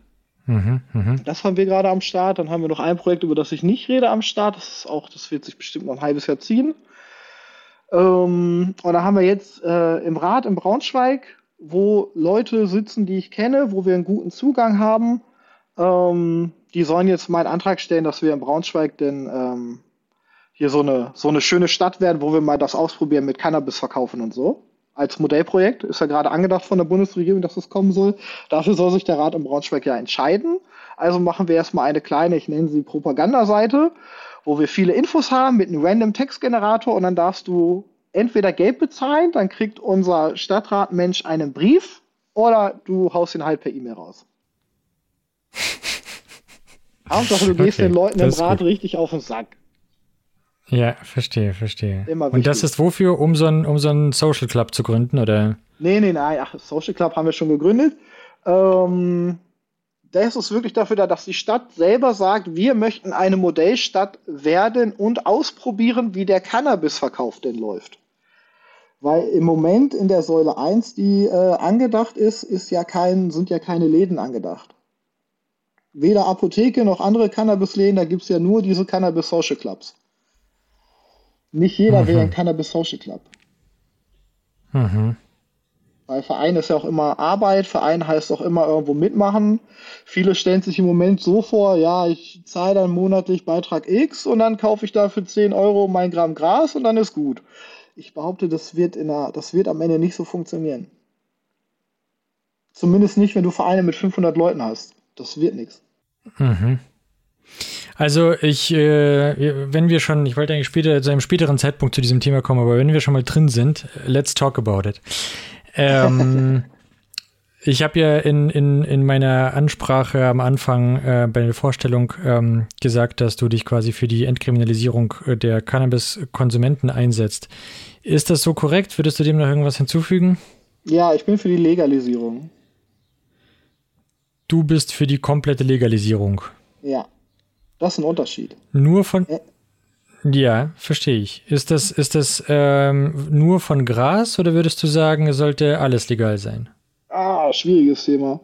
Mhm, mh. Das haben wir gerade am Start. Dann haben wir noch ein Projekt, über das ich nicht rede am Start. Das ist auch, das wird sich bestimmt noch ein halbes Jahr ziehen. Ähm, und da haben wir jetzt äh, im Rat in Braunschweig, wo Leute sitzen, die ich kenne, wo wir einen guten Zugang haben. Ähm, die sollen jetzt mal einen Antrag stellen, dass wir in Braunschweig denn ähm, hier so eine, so eine schöne Stadt werden, wo wir mal das ausprobieren mit Cannabis verkaufen und so. Als Modellprojekt ist ja gerade angedacht von der Bundesregierung, dass das kommen soll. Dafür soll sich der Rat in Braunschweig ja entscheiden. Also machen wir erstmal eine kleine, ich nenne sie Propagandaseite, wo wir viele Infos haben mit einem random Textgenerator und dann darfst du entweder Geld bezahlen, dann kriegt unser Stadtratmensch einen Brief oder du haust ihn halt per E-Mail raus. Hauptsache, du gehst okay, den Leuten im Rat gut. richtig auf den Sack. Ja, verstehe, verstehe. Und das ist wofür, um so einen um so einen Social Club zu gründen, oder? Nee, nee, nein, ach, Social Club haben wir schon gegründet. Ähm, das ist wirklich dafür da, dass die Stadt selber sagt, wir möchten eine Modellstadt werden und ausprobieren, wie der Cannabisverkauf denn läuft. Weil im Moment in der Säule 1, die äh, angedacht ist, ist ja kein, sind ja keine Läden angedacht weder Apotheke noch andere Cannabis-Läden, da gibt es ja nur diese Cannabis-Social Clubs. Nicht jeder mhm. will ein Cannabis-Social Club. Mhm. Weil Verein ist ja auch immer Arbeit, Verein heißt auch immer irgendwo mitmachen. Viele stellen sich im Moment so vor, ja, ich zahle dann monatlich Beitrag X und dann kaufe ich dafür 10 Euro mein Gramm Gras und dann ist gut. Ich behaupte, das wird, in der, das wird am Ende nicht so funktionieren. Zumindest nicht, wenn du Vereine mit 500 Leuten hast. Das wird nichts. Mhm. Also ich, äh, wenn wir schon, ich wollte eigentlich später zu einem späteren Zeitpunkt zu diesem Thema kommen, aber wenn wir schon mal drin sind, let's talk about it. Ähm, <laughs> ich habe ja in, in, in meiner Ansprache am Anfang äh, bei der Vorstellung ähm, gesagt, dass du dich quasi für die Entkriminalisierung der Cannabis-Konsumenten einsetzt. Ist das so korrekt? Würdest du dem noch irgendwas hinzufügen? Ja, ich bin für die Legalisierung. Du bist für die komplette Legalisierung. Ja, das ist ein Unterschied. Nur von. Äh. Ja, verstehe ich. Ist das, ist das ähm, nur von Gras oder würdest du sagen, es sollte alles legal sein? Ah, schwieriges Thema.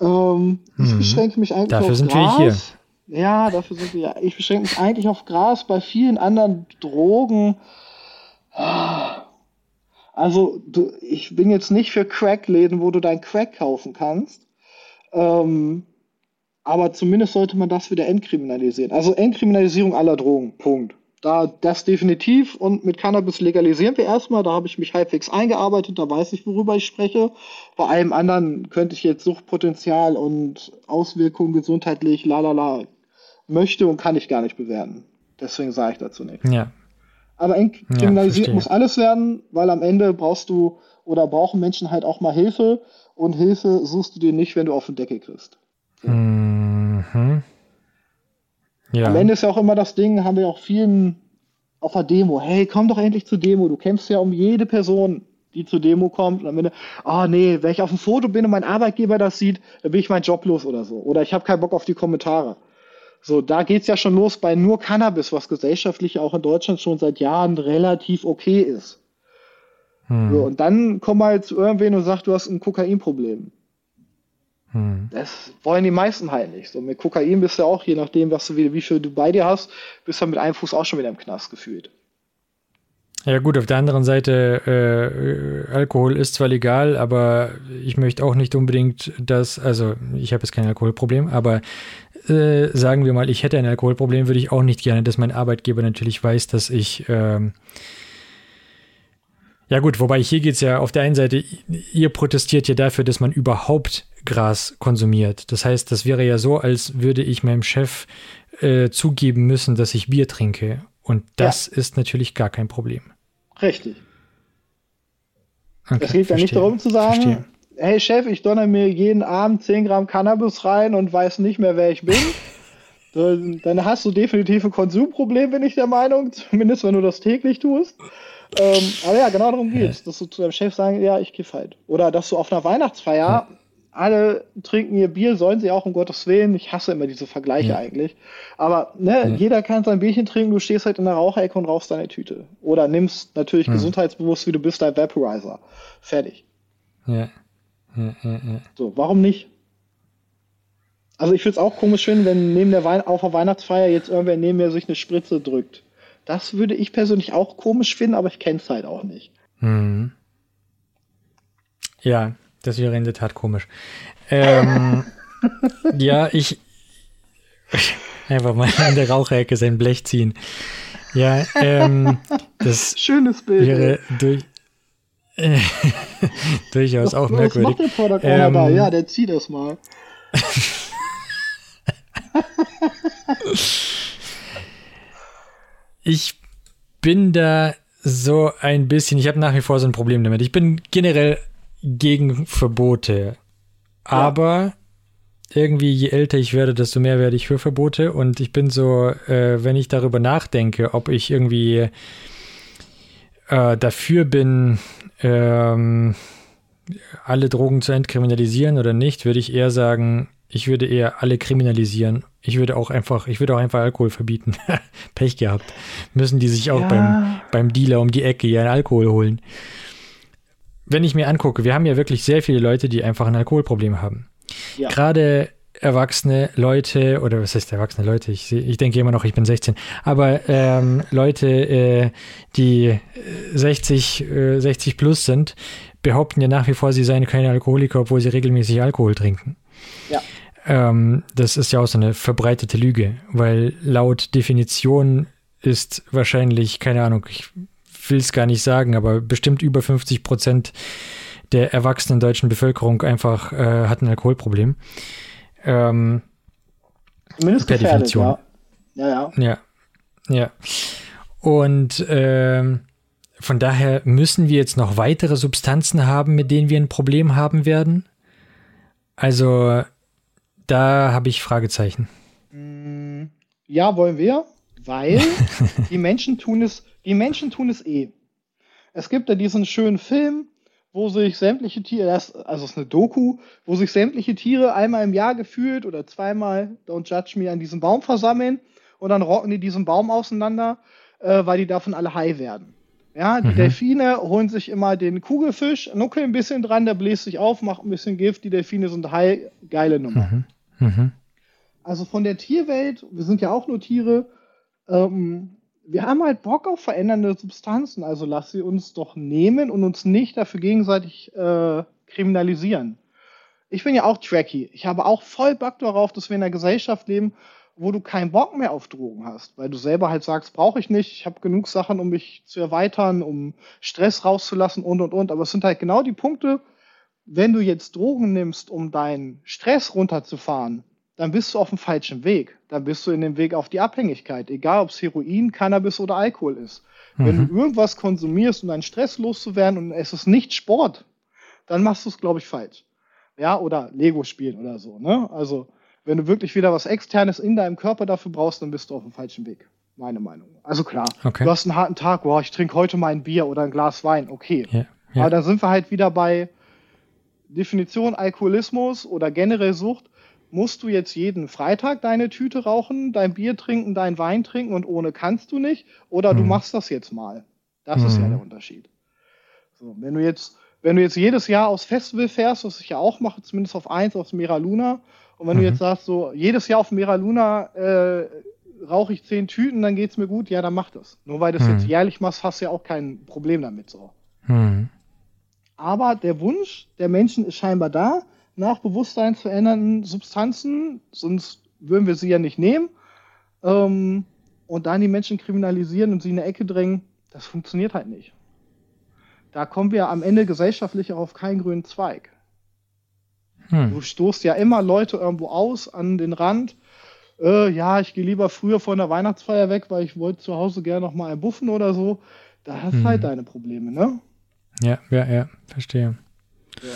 Ähm, ich mhm. beschränke mich eigentlich dafür auf sind Gras. Wir hier. Ja, dafür sind wir ja. Ich beschränke mich eigentlich auf Gras. Bei vielen anderen Drogen. Also, du, ich bin jetzt nicht für Crackläden, wo du dein Crack kaufen kannst. Ähm, aber zumindest sollte man das wieder entkriminalisieren. Also Entkriminalisierung aller Drogen. Punkt. Da das definitiv und mit Cannabis legalisieren wir erstmal. Da habe ich mich halbwegs eingearbeitet, da weiß ich, worüber ich spreche. Bei allem anderen könnte ich jetzt Suchtpotenzial und Auswirkungen gesundheitlich, lalala, möchte und kann ich gar nicht bewerten. Deswegen sage ich dazu nichts. Ja. Aber entkriminalisiert ja, muss alles werden, weil am Ende brauchst du oder brauchen Menschen halt auch mal Hilfe und Hilfe suchst du dir nicht, wenn du auf den Deckel kriegst. So. Mhm. Ja. Am Ende ist ja auch immer das Ding, haben wir auch vielen auf der Demo, hey, komm doch endlich zur Demo, du kämpfst ja um jede Person, die zur Demo kommt und am Ende, oh nee, wenn ich auf dem Foto bin und mein Arbeitgeber das sieht, dann bin ich mein Job los oder so. Oder ich habe keinen Bock auf die Kommentare. So, da geht's ja schon los bei nur Cannabis, was gesellschaftlich auch in Deutschland schon seit Jahren relativ okay ist. Hm. So, und dann komm mal zu irgendwen und sag, du hast ein Kokainproblem. Hm. Das wollen die meisten halt nicht. So, mit Kokain bist du auch, je nachdem, was du, wie, wie viel du bei dir hast, bist du mit einem Fuß auch schon wieder im Knast gefühlt. Ja gut, auf der anderen Seite, äh, Alkohol ist zwar legal, aber ich möchte auch nicht unbedingt dass, also ich habe jetzt kein Alkoholproblem, aber äh, sagen wir mal, ich hätte ein Alkoholproblem, würde ich auch nicht gerne, dass mein Arbeitgeber natürlich weiß, dass ich ähm, ja gut, wobei hier geht es ja auf der einen Seite, ihr protestiert ja dafür, dass man überhaupt Gras konsumiert. Das heißt, das wäre ja so, als würde ich meinem Chef äh, zugeben müssen, dass ich Bier trinke. Und das ja. ist natürlich gar kein Problem. Richtig. Okay, es geht ja nicht darum zu sagen, verstehe. hey Chef, ich donner mir jeden Abend 10 Gramm Cannabis rein und weiß nicht mehr, wer ich bin. <laughs> dann hast du definitiv ein Konsumproblem, bin ich der Meinung, zumindest wenn du das täglich tust. Ähm, aber ja, genau darum geht es, dass du zu deinem Chef sagen, ja, ich kiff halt. Oder dass du auf einer Weihnachtsfeier, ja. alle trinken ihr Bier, sollen sie auch, um Gottes Willen. Ich hasse immer diese Vergleiche ja. eigentlich. Aber ne, jeder kann sein Bierchen trinken, du stehst halt in der Raucherecke und rauchst deine Tüte. Oder nimmst natürlich gesundheitsbewusst, wie du bist, dein Vaporizer. Fertig. Ja. So, warum nicht? Also ich würde es auch komisch finden, wenn neben der Wein auf der Weihnachtsfeier jetzt irgendwer neben mir sich eine Spritze drückt. Das würde ich persönlich auch komisch finden, aber ich kenne es halt auch nicht. Hm. Ja, das wäre in der Tat komisch. Ähm, <laughs> ja, ich einfach mal an der Raucherecke sein Blech ziehen. Ja, ähm, das schönes Bild. Wäre durch, äh, <laughs> durchaus was, auch merkwürdig. Was macht der Product ähm, da? Ja, der zieht das mal. <laughs> ich bin da so ein bisschen, ich habe nach wie vor so ein Problem damit. Ich bin generell gegen Verbote. Aber ja. irgendwie, je älter ich werde, desto mehr werde ich für Verbote. Und ich bin so, äh, wenn ich darüber nachdenke, ob ich irgendwie äh, dafür bin, ähm, alle Drogen zu entkriminalisieren oder nicht, würde ich eher sagen, ich würde eher alle kriminalisieren. Ich würde auch einfach, ich würde auch einfach Alkohol verbieten. <laughs> Pech gehabt. Müssen die sich auch ja. beim, beim Dealer um die Ecke ihren Alkohol holen. Wenn ich mir angucke, wir haben ja wirklich sehr viele Leute, die einfach ein Alkoholproblem haben. Ja. Gerade erwachsene Leute, oder was heißt erwachsene Leute? Ich, ich denke immer noch, ich bin 16, aber ähm, Leute, äh, die 60, äh, 60 plus sind, behaupten ja nach wie vor, sie seien keine Alkoholiker, obwohl sie regelmäßig Alkohol trinken. Ja. Ähm, das ist ja auch so eine verbreitete Lüge, weil laut Definition ist wahrscheinlich, keine Ahnung, ich will es gar nicht sagen, aber bestimmt über 50 Prozent der erwachsenen deutschen Bevölkerung einfach äh, hat ein Alkoholproblem. Ähm, Zumindest per Definition. Ja. ja, ja. Ja, ja. Und ähm, von daher müssen wir jetzt noch weitere Substanzen haben, mit denen wir ein Problem haben werden. Also da habe ich Fragezeichen. Mm, ja, wollen wir, weil <laughs> die Menschen tun es, die Menschen tun es eh. Es gibt ja diesen schönen Film, wo sich sämtliche Tiere, also es ist eine Doku, wo sich sämtliche Tiere einmal im Jahr gefühlt oder zweimal, don't judge me, an diesem Baum versammeln und dann rocken die diesen Baum auseinander, äh, weil die davon alle high werden. Ja, die mhm. Delfine holen sich immer den Kugelfisch, nuckeln ein bisschen dran, der bläst sich auf, macht ein bisschen Gift, die Delfine sind high, geile Nummer. Mhm. Mhm. Also von der Tierwelt, wir sind ja auch nur Tiere, ähm, wir haben halt Bock auf verändernde Substanzen, also lass sie uns doch nehmen und uns nicht dafür gegenseitig äh, kriminalisieren. Ich bin ja auch tracky. Ich habe auch voll Bock darauf, dass wir in einer Gesellschaft leben, wo du keinen Bock mehr auf Drogen hast, weil du selber halt sagst, brauche ich nicht, ich habe genug Sachen, um mich zu erweitern, um Stress rauszulassen und und und. Aber es sind halt genau die Punkte, wenn du jetzt Drogen nimmst, um deinen Stress runterzufahren, dann bist du auf dem falschen Weg. Dann bist du in dem Weg auf die Abhängigkeit, egal ob es Heroin, Cannabis oder Alkohol ist. Mhm. Wenn du irgendwas konsumierst, um deinen Stress loszuwerden und es ist nicht Sport, dann machst du es, glaube ich, falsch. Ja, oder Lego spielen oder so. Ne? Also, wenn du wirklich wieder was Externes in deinem Körper dafür brauchst, dann bist du auf dem falschen Weg. Meine Meinung. Also klar, okay. du hast einen harten Tag, boah, ich trinke heute mal ein Bier oder ein Glas Wein, okay. Ja, ja. Aber da sind wir halt wieder bei Definition Alkoholismus oder generell Sucht musst du jetzt jeden Freitag deine Tüte rauchen, dein Bier trinken, dein Wein trinken und ohne kannst du nicht? Oder mhm. du machst das jetzt mal. Das mhm. ist ja mhm. der Unterschied. So, wenn du jetzt, wenn du jetzt jedes Jahr aufs Festival fährst, was ich ja auch mache, zumindest auf eins, aufs Mera Luna, und wenn mhm. du jetzt sagst, so, jedes Jahr auf Mera Luna äh, rauche ich zehn Tüten, dann geht's mir gut, ja, dann mach das. Nur weil du das jetzt mhm. jährlich machst, hast du ja auch kein Problem damit so. Mhm. Aber der Wunsch der Menschen ist scheinbar da, nach Bewusstsein verändernden Substanzen, sonst würden wir sie ja nicht nehmen. Ähm, und dann die Menschen kriminalisieren und sie in eine Ecke drängen, das funktioniert halt nicht. Da kommen wir am Ende gesellschaftlich auch auf keinen grünen Zweig. Hm. Du stoßt ja immer Leute irgendwo aus an den Rand. Äh, ja, ich gehe lieber früher von der Weihnachtsfeier weg, weil ich wollte zu Hause gerne noch mal ein Buffen oder so. Da hast hm. halt deine Probleme, ne? Ja, ja, ja, verstehe. Ja.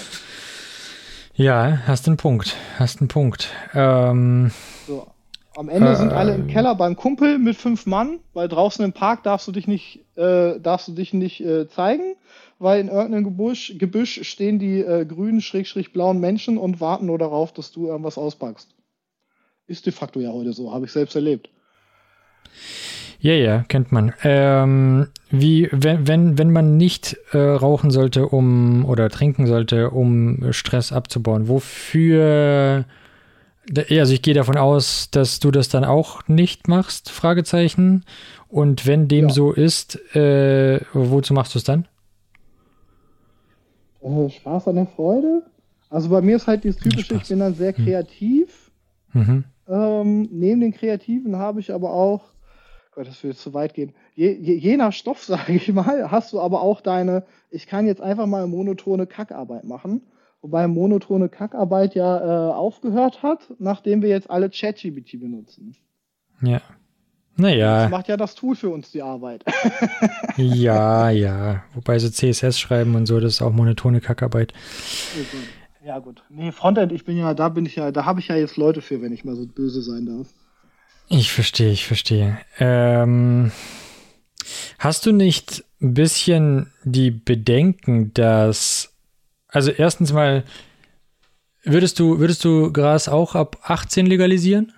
Ja, hast einen Punkt. Hast einen Punkt. Ähm, so. Am Ende äh, sind alle im Keller beim Kumpel mit fünf Mann, weil draußen im Park darfst du dich nicht, äh, darfst du dich nicht äh, zeigen, weil in irgendeinem Gebüsch, Gebüsch stehen die äh, grünen, schrägstrich blauen Menschen und warten nur darauf, dass du irgendwas auspackst. Ist de facto ja heute so, habe ich selbst erlebt. Ja, ja, kennt man. Ähm, wie, wenn, wenn, wenn man nicht äh, rauchen sollte, um oder trinken sollte, um Stress abzubauen, wofür also ich gehe davon aus, dass du das dann auch nicht machst, Fragezeichen. Und wenn dem ja. so ist, äh, wozu machst du es dann? Äh, Spaß an der Freude. Also bei mir ist halt dieses typische, ich bin dann sehr hm. kreativ. Mhm. Ähm, neben den Kreativen habe ich aber auch Gott, das würde zu weit gehen. Je, je, je nach Stoff, <laughs> sage ich mal, hast du aber auch deine, ich kann jetzt einfach mal monotone Kackarbeit machen. Wobei monotone Kackarbeit ja äh, aufgehört hat, nachdem wir jetzt alle ChatGPT benutzen. Ja. Naja. Das macht ja das Tool für uns die Arbeit. <laughs> ja, ja. Wobei so CSS schreiben und so, das ist auch monotone Kackarbeit. Ja, gut. Nee, Frontend, ich bin ja, da bin ich ja, da habe ich ja jetzt Leute für, wenn ich mal so böse sein darf. Ich verstehe, ich verstehe. Ähm, hast du nicht ein bisschen die Bedenken, dass, also erstens mal, würdest du, würdest du Gras auch ab 18 legalisieren?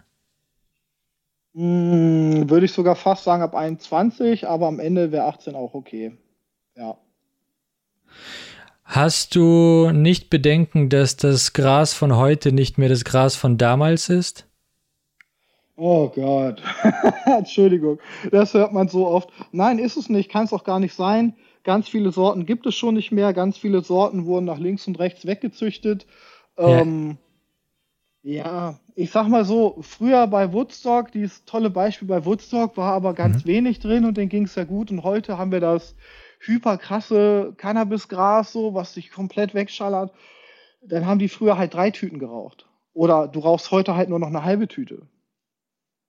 Hm, würde ich sogar fast sagen ab 21, aber am Ende wäre 18 auch okay. Ja. Hast du nicht Bedenken, dass das Gras von heute nicht mehr das Gras von damals ist? Oh Gott. <laughs> Entschuldigung. Das hört man so oft. Nein, ist es nicht. Kann es auch gar nicht sein. Ganz viele Sorten gibt es schon nicht mehr. Ganz viele Sorten wurden nach links und rechts weggezüchtet. Ja. Ähm, ja, ich sag mal so, früher bei Woodstock, dieses tolle Beispiel bei Woodstock, war aber ganz mhm. wenig drin und denen ging es ja gut. Und heute haben wir das hyperkrasse Cannabisgras, so, was sich komplett wegschallert. Dann haben die früher halt drei Tüten geraucht. Oder du rauchst heute halt nur noch eine halbe Tüte.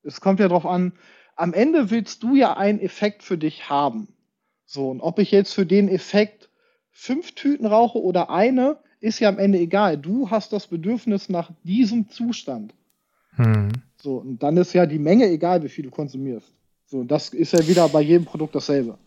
Es kommt ja darauf an, am Ende willst du ja einen Effekt für dich haben. So, und ob ich jetzt für den Effekt fünf Tüten rauche oder eine, ist ja am Ende egal. Du hast das Bedürfnis nach diesem Zustand. Hm. So, und dann ist ja die Menge egal, wie viel du konsumierst. So, das ist ja wieder bei jedem Produkt dasselbe.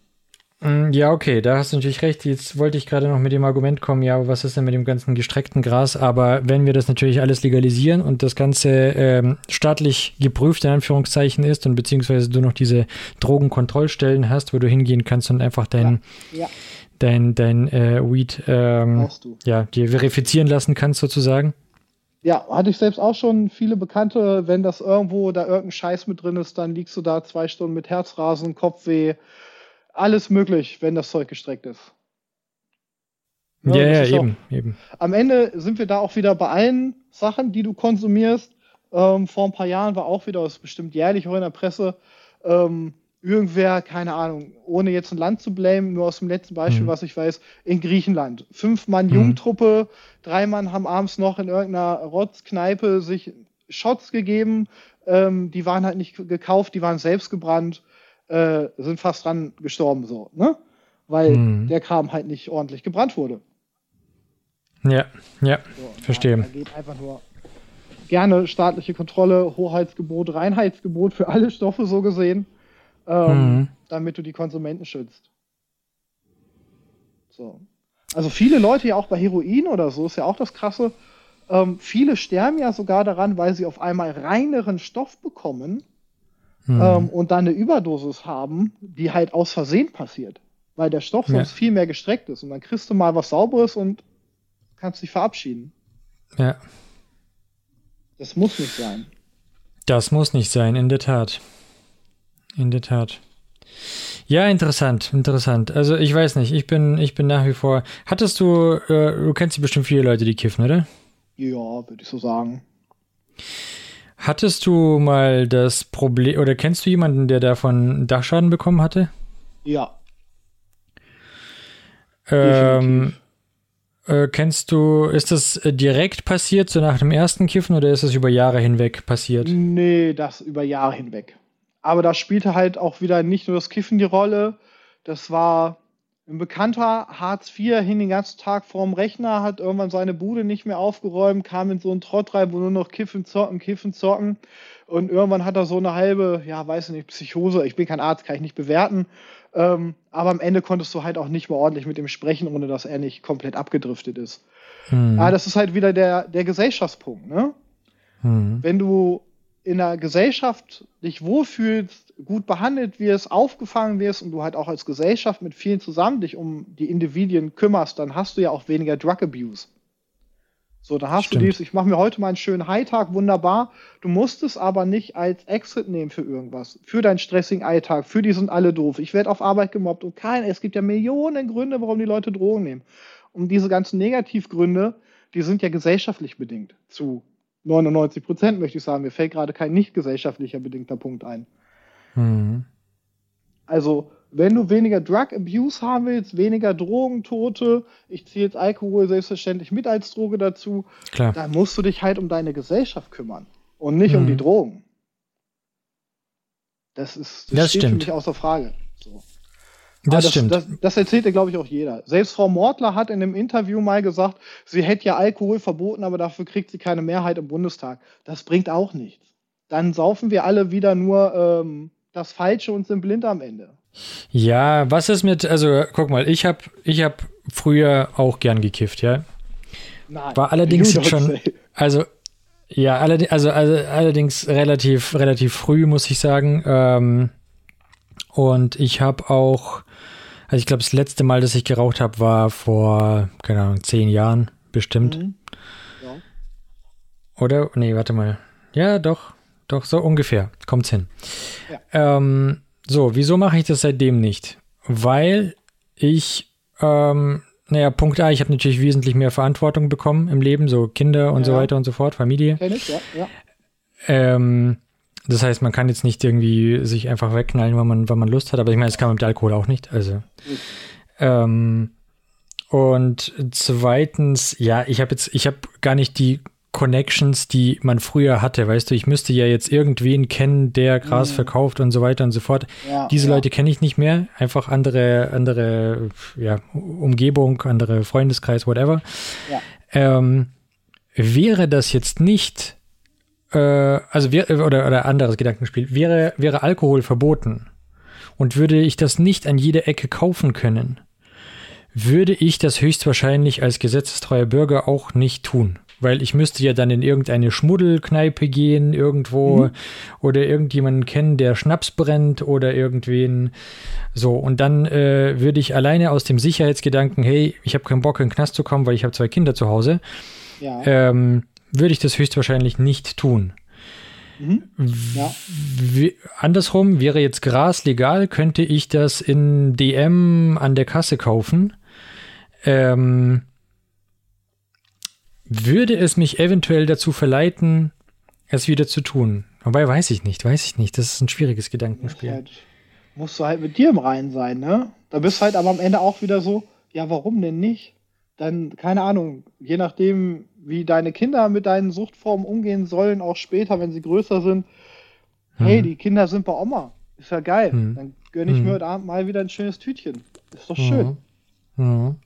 Mm, ja, okay, da hast du natürlich recht. Jetzt wollte ich gerade noch mit dem Argument kommen, ja, was ist denn mit dem ganzen gestreckten Gras? Aber wenn wir das natürlich alles legalisieren und das Ganze ähm, staatlich geprüft in Anführungszeichen ist und beziehungsweise du noch diese Drogenkontrollstellen hast, wo du hingehen kannst und einfach dein, ja. Ja. dein, dein äh, Weed ähm, ja, dir verifizieren lassen kannst sozusagen. Ja, hatte ich selbst auch schon viele Bekannte, wenn das irgendwo da irgendein Scheiß mit drin ist, dann liegst du da zwei Stunden mit Herzrasen, Kopfweh, alles möglich, wenn das Zeug gestreckt ist. Ja, ja, ja eben, auch, eben. Am Ende sind wir da auch wieder bei allen Sachen, die du konsumierst. Ähm, vor ein paar Jahren war auch wieder, das ist bestimmt jährlich auch in der Presse, ähm, irgendwer, keine Ahnung, ohne jetzt ein Land zu blamen, nur aus dem letzten Beispiel, mhm. was ich weiß, in Griechenland. Fünf Mann mhm. Jungtruppe, drei Mann haben abends noch in irgendeiner Rotzkneipe sich Shots gegeben, ähm, die waren halt nicht gekauft, die waren selbst gebrannt, äh, sind fast dran gestorben so, ne? Weil mhm. der Kram halt nicht ordentlich gebrannt wurde. Ja, ja, so, verstehe. Da geht einfach nur gerne staatliche Kontrolle, Hoheitsgebot, Reinheitsgebot für alle Stoffe so gesehen, ähm, mhm. damit du die Konsumenten schützt. So. Also viele Leute ja auch bei Heroin oder so ist ja auch das Krasse. Ähm, viele sterben ja sogar daran, weil sie auf einmal reineren Stoff bekommen mhm. ähm, und dann eine Überdosis haben, die halt aus Versehen passiert. Weil der Stoff sonst ja. viel mehr gestreckt ist. Und dann kriegst du mal was Sauberes und kannst dich verabschieden. Ja. Das muss nicht sein. Das muss nicht sein, in der Tat. In der Tat. Ja, interessant, interessant. Also ich weiß nicht, ich bin, ich bin nach wie vor. Hattest du, äh, du kennst bestimmt viele Leute, die kiffen, oder? Ja, würde ich so sagen. Hattest du mal das Problem, oder kennst du jemanden, der davon Dachschaden bekommen hatte? Ja. Ähm, äh, kennst du, ist das äh, direkt passiert, so nach dem ersten Kiffen, oder ist das über Jahre hinweg passiert? Nee, das über Jahre hinweg. Aber da spielte halt auch wieder nicht nur das Kiffen die Rolle. Das war ein Bekannter, Hartz IV, hing den ganzen Tag vorm Rechner, hat irgendwann seine Bude nicht mehr aufgeräumt, kam in so einen Trott rein, wo nur noch Kiffen, Zocken, Kiffen, Zocken. Und irgendwann hat er so eine halbe, ja, weiß ich nicht, Psychose. Ich bin kein Arzt, kann ich nicht bewerten. Ähm, aber am Ende konntest du halt auch nicht mehr ordentlich mit ihm sprechen, ohne dass er nicht komplett abgedriftet ist. Mhm. Ja, das ist halt wieder der, der Gesellschaftspunkt, ne? Mhm. Wenn du in einer Gesellschaft dich wohlfühlst, gut behandelt wirst, aufgefangen wirst und du halt auch als Gesellschaft mit vielen zusammen dich um die Individuen kümmerst, dann hast du ja auch weniger Drug Abuse. So, da hast Stimmt. du dieses, ich mache mir heute mal einen schönen Hightag, wunderbar. Du musst es aber nicht als Exit nehmen für irgendwas, für deinen stressigen Alltag, für die sind alle doof. Ich werde auf Arbeit gemobbt und kein, es gibt ja Millionen Gründe, warum die Leute Drogen nehmen. Und diese ganzen Negativgründe, die sind ja gesellschaftlich bedingt zu 99 Prozent, möchte ich sagen. Mir fällt gerade kein nicht gesellschaftlicher bedingter Punkt ein. Mhm. Also, wenn du weniger Drug Abuse haben willst, weniger Drogentote, ich ziehe jetzt Alkohol selbstverständlich mit als Droge dazu, Klar. dann musst du dich halt um deine Gesellschaft kümmern und nicht mhm. um die Drogen. Das ist das, das steht stimmt. für mich außer Frage. So. Das, das, stimmt. Das, das erzählt dir, glaube ich, auch jeder. Selbst Frau Mortler hat in einem Interview mal gesagt, sie hätte ja Alkohol verboten, aber dafür kriegt sie keine Mehrheit im Bundestag. Das bringt auch nichts. Dann saufen wir alle wieder nur ähm, das Falsche und sind blind am Ende. Ja, was ist mit, also guck mal, ich habe ich hab früher auch gern gekifft, ja. Nein, War allerdings schon, say. also ja, allerdings, also, also, allerdings relativ, relativ früh, muss ich sagen. Ähm, und ich habe auch, also ich glaube, das letzte Mal, dass ich geraucht habe, war vor, keine Ahnung, zehn Jahren bestimmt. Mhm. Ja. Oder? Nee, warte mal. Ja, doch, doch, so ungefähr. Kommt's hin. Ja. Ähm, so, wieso mache ich das seitdem nicht? Weil ich, ähm, naja, Punkt A, ich habe natürlich wesentlich mehr Verantwortung bekommen im Leben, so Kinder und ja. so weiter und so fort, Familie. Kenn ich, ja, ja. Ähm, das heißt, man kann jetzt nicht irgendwie sich einfach wegknallen, wenn man, wenn man Lust hat, aber ich meine, das kann man mit Alkohol auch nicht. Also. Mhm. Ähm, und zweitens, ja, ich habe jetzt, ich habe gar nicht die Connections, die man früher hatte. Weißt du, ich müsste ja jetzt irgendwen kennen, der Gras mhm. verkauft und so weiter und so fort. Ja, Diese ja. Leute kenne ich nicht mehr. Einfach andere, andere ja, Umgebung, andere Freundeskreis, whatever. Ähm, wäre das jetzt nicht, äh, also wär, oder, oder anderes Gedankenspiel, wäre, wäre Alkohol verboten und würde ich das nicht an jeder Ecke kaufen können, würde ich das höchstwahrscheinlich als gesetzestreuer Bürger auch nicht tun weil ich müsste ja dann in irgendeine Schmuddelkneipe gehen irgendwo mhm. oder irgendjemanden kennen, der Schnaps brennt oder irgendwen so und dann äh, würde ich alleine aus dem Sicherheitsgedanken, hey, ich habe keinen Bock in den Knast zu kommen, weil ich habe zwei Kinder zu Hause, ja. ähm, würde ich das höchstwahrscheinlich nicht tun. Mhm. Ja. Andersrum wäre jetzt Gras legal, könnte ich das in DM an der Kasse kaufen. Ähm, würde es mich eventuell dazu verleiten, es wieder zu tun. Wobei weiß ich nicht, weiß ich nicht. Das ist ein schwieriges Gedankenspiel. Halt, musst du halt mit dir im Reinen sein, ne? Da bist du halt aber am Ende auch wieder so, ja, warum denn nicht? Dann, keine Ahnung, je nachdem, wie deine Kinder mit deinen Suchtformen umgehen sollen, auch später, wenn sie größer sind, hm. hey, die Kinder sind bei Oma. Ist ja geil. Hm. Dann gönne ich hm. mir heute Abend mal wieder ein schönes Tütchen. Ist doch schön. Hm.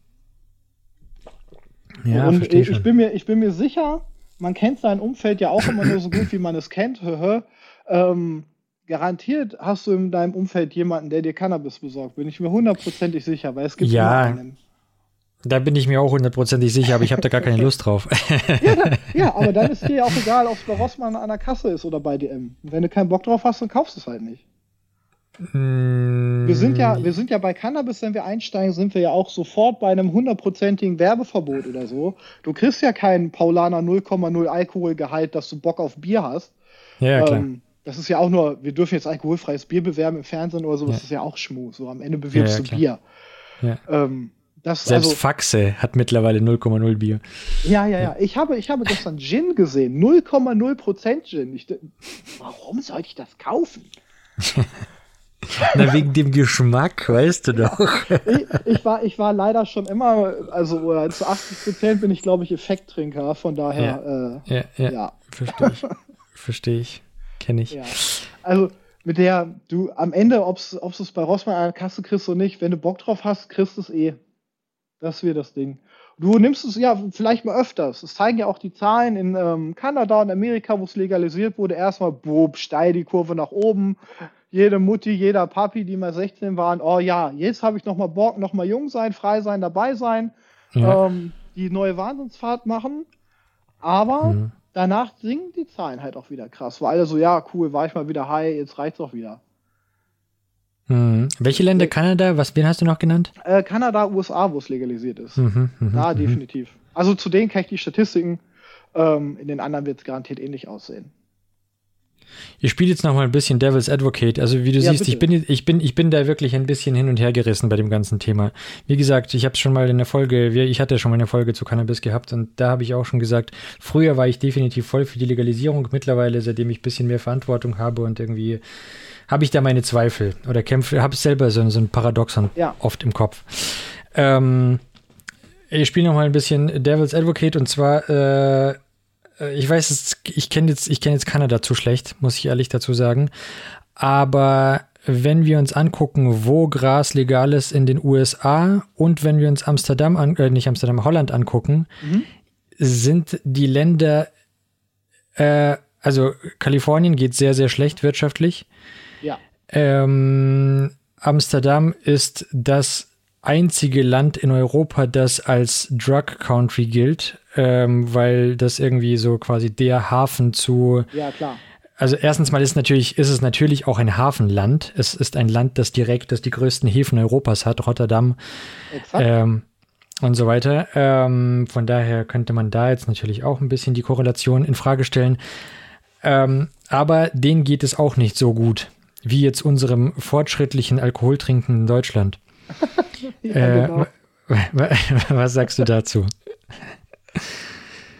Ja, und ich, ich, bin mir, ich bin mir sicher, man kennt sein Umfeld ja auch immer nur so gut, wie man es kennt. ähm, garantiert hast du in deinem Umfeld jemanden, der dir Cannabis besorgt. Bin ich mir hundertprozentig sicher, weil es gibt ja einen. Da bin ich mir auch hundertprozentig sicher, aber ich habe da gar keine Lust drauf. ja, da, ja, <laughs> aber dann ist dir ja auch egal, ob es bei Rossmann an der Kasse ist oder bei DM. Und wenn du keinen Bock drauf hast, dann kaufst du es halt nicht. Wir sind ja, wir sind ja bei Cannabis, wenn wir einsteigen, sind wir ja auch sofort bei einem hundertprozentigen Werbeverbot oder so. Du kriegst ja keinen Paulaner 0,0 Alkoholgehalt, dass du Bock auf Bier hast. Ja, klar. Ähm, das ist ja auch nur, wir dürfen jetzt alkoholfreies Bier bewerben im Fernsehen oder so, das ja. ist ja auch Schmu. So am Ende bewirbst ja, ja, du Bier. Ja. Ähm, das, Selbst also, Faxe hat mittlerweile 0,0 Bier. Ja, ja, ja. Ich habe, ich habe gestern Gin gesehen. 0,0% Gin. Ich, warum sollte ich das kaufen? <laughs> Na, wegen dem Geschmack, weißt du doch. ich, ich, war, ich war leider schon immer, also zu 80 Prozent bin ich, glaube ich, Effekttrinker, von daher. Ja, äh, ja, ja. ja. Verstehe ich. <laughs> Verstehe ich. Kenne ich. Ja. Also, mit der, du am Ende, ob du es bei Rossmann an der Kasse kriegst oder nicht, wenn du Bock drauf hast, kriegst du es eh. Das wäre das Ding. Du nimmst es ja vielleicht mal öfters. Es zeigen ja auch die Zahlen in ähm, Kanada und Amerika, wo es legalisiert wurde. Erstmal, bob, steil die Kurve nach oben jede Mutti, jeder Papi, die mal 16 waren, oh ja, jetzt habe ich noch mal Bock, noch mal jung sein, frei sein, dabei sein, ja. ähm, die neue Wahnsinnsfahrt machen. Aber mhm. danach sinken die Zahlen halt auch wieder krass, weil alle so, ja, cool, war ich mal wieder high, jetzt reicht's auch wieder. Mhm. Welche Länder? Kanada? Was, wen hast du noch genannt? Äh, Kanada, USA, wo es legalisiert ist. Mhm, mh, da mhm. definitiv. Also zu denen kenne ich die Statistiken. Ähm, in den anderen wird es garantiert ähnlich aussehen. Ich spiele jetzt noch mal ein bisschen Devil's Advocate. Also wie du ja, siehst, ich bin, ich, bin, ich bin da wirklich ein bisschen hin und her gerissen bei dem ganzen Thema. Wie gesagt, ich habe schon mal in der Folge, ich hatte schon mal eine Folge zu Cannabis gehabt und da habe ich auch schon gesagt, früher war ich definitiv voll für die Legalisierung. Mittlerweile, seitdem ich ein bisschen mehr Verantwortung habe und irgendwie habe ich da meine Zweifel oder kämpfe, habe selber so, so ein Paradoxon ja. oft im Kopf. Ähm, ich spiele noch mal ein bisschen Devil's Advocate und zwar äh, ich weiß, ich kenne jetzt, ich kenne jetzt Kanada zu schlecht, muss ich ehrlich dazu sagen. Aber wenn wir uns angucken, wo Gras legal ist in den USA und wenn wir uns Amsterdam an, äh, nicht Amsterdam, Holland angucken, mhm. sind die Länder, äh, also Kalifornien geht sehr, sehr schlecht wirtschaftlich. Ja. Ähm, Amsterdam ist das einzige Land in Europa, das als Drug Country gilt ähm, weil das irgendwie so quasi der Hafen zu. Ja, klar. Also erstens mal ist natürlich, ist es natürlich auch ein Hafenland. Es ist ein Land, das direkt, das die größten Häfen Europas hat, Rotterdam ähm, und so weiter. Ähm, von daher könnte man da jetzt natürlich auch ein bisschen die Korrelation in Frage stellen. Ähm, aber denen geht es auch nicht so gut wie jetzt unserem fortschrittlichen Alkoholtrinken in Deutschland. <laughs> <laughs> ja, äh, genau. <laughs> Was sagst du dazu?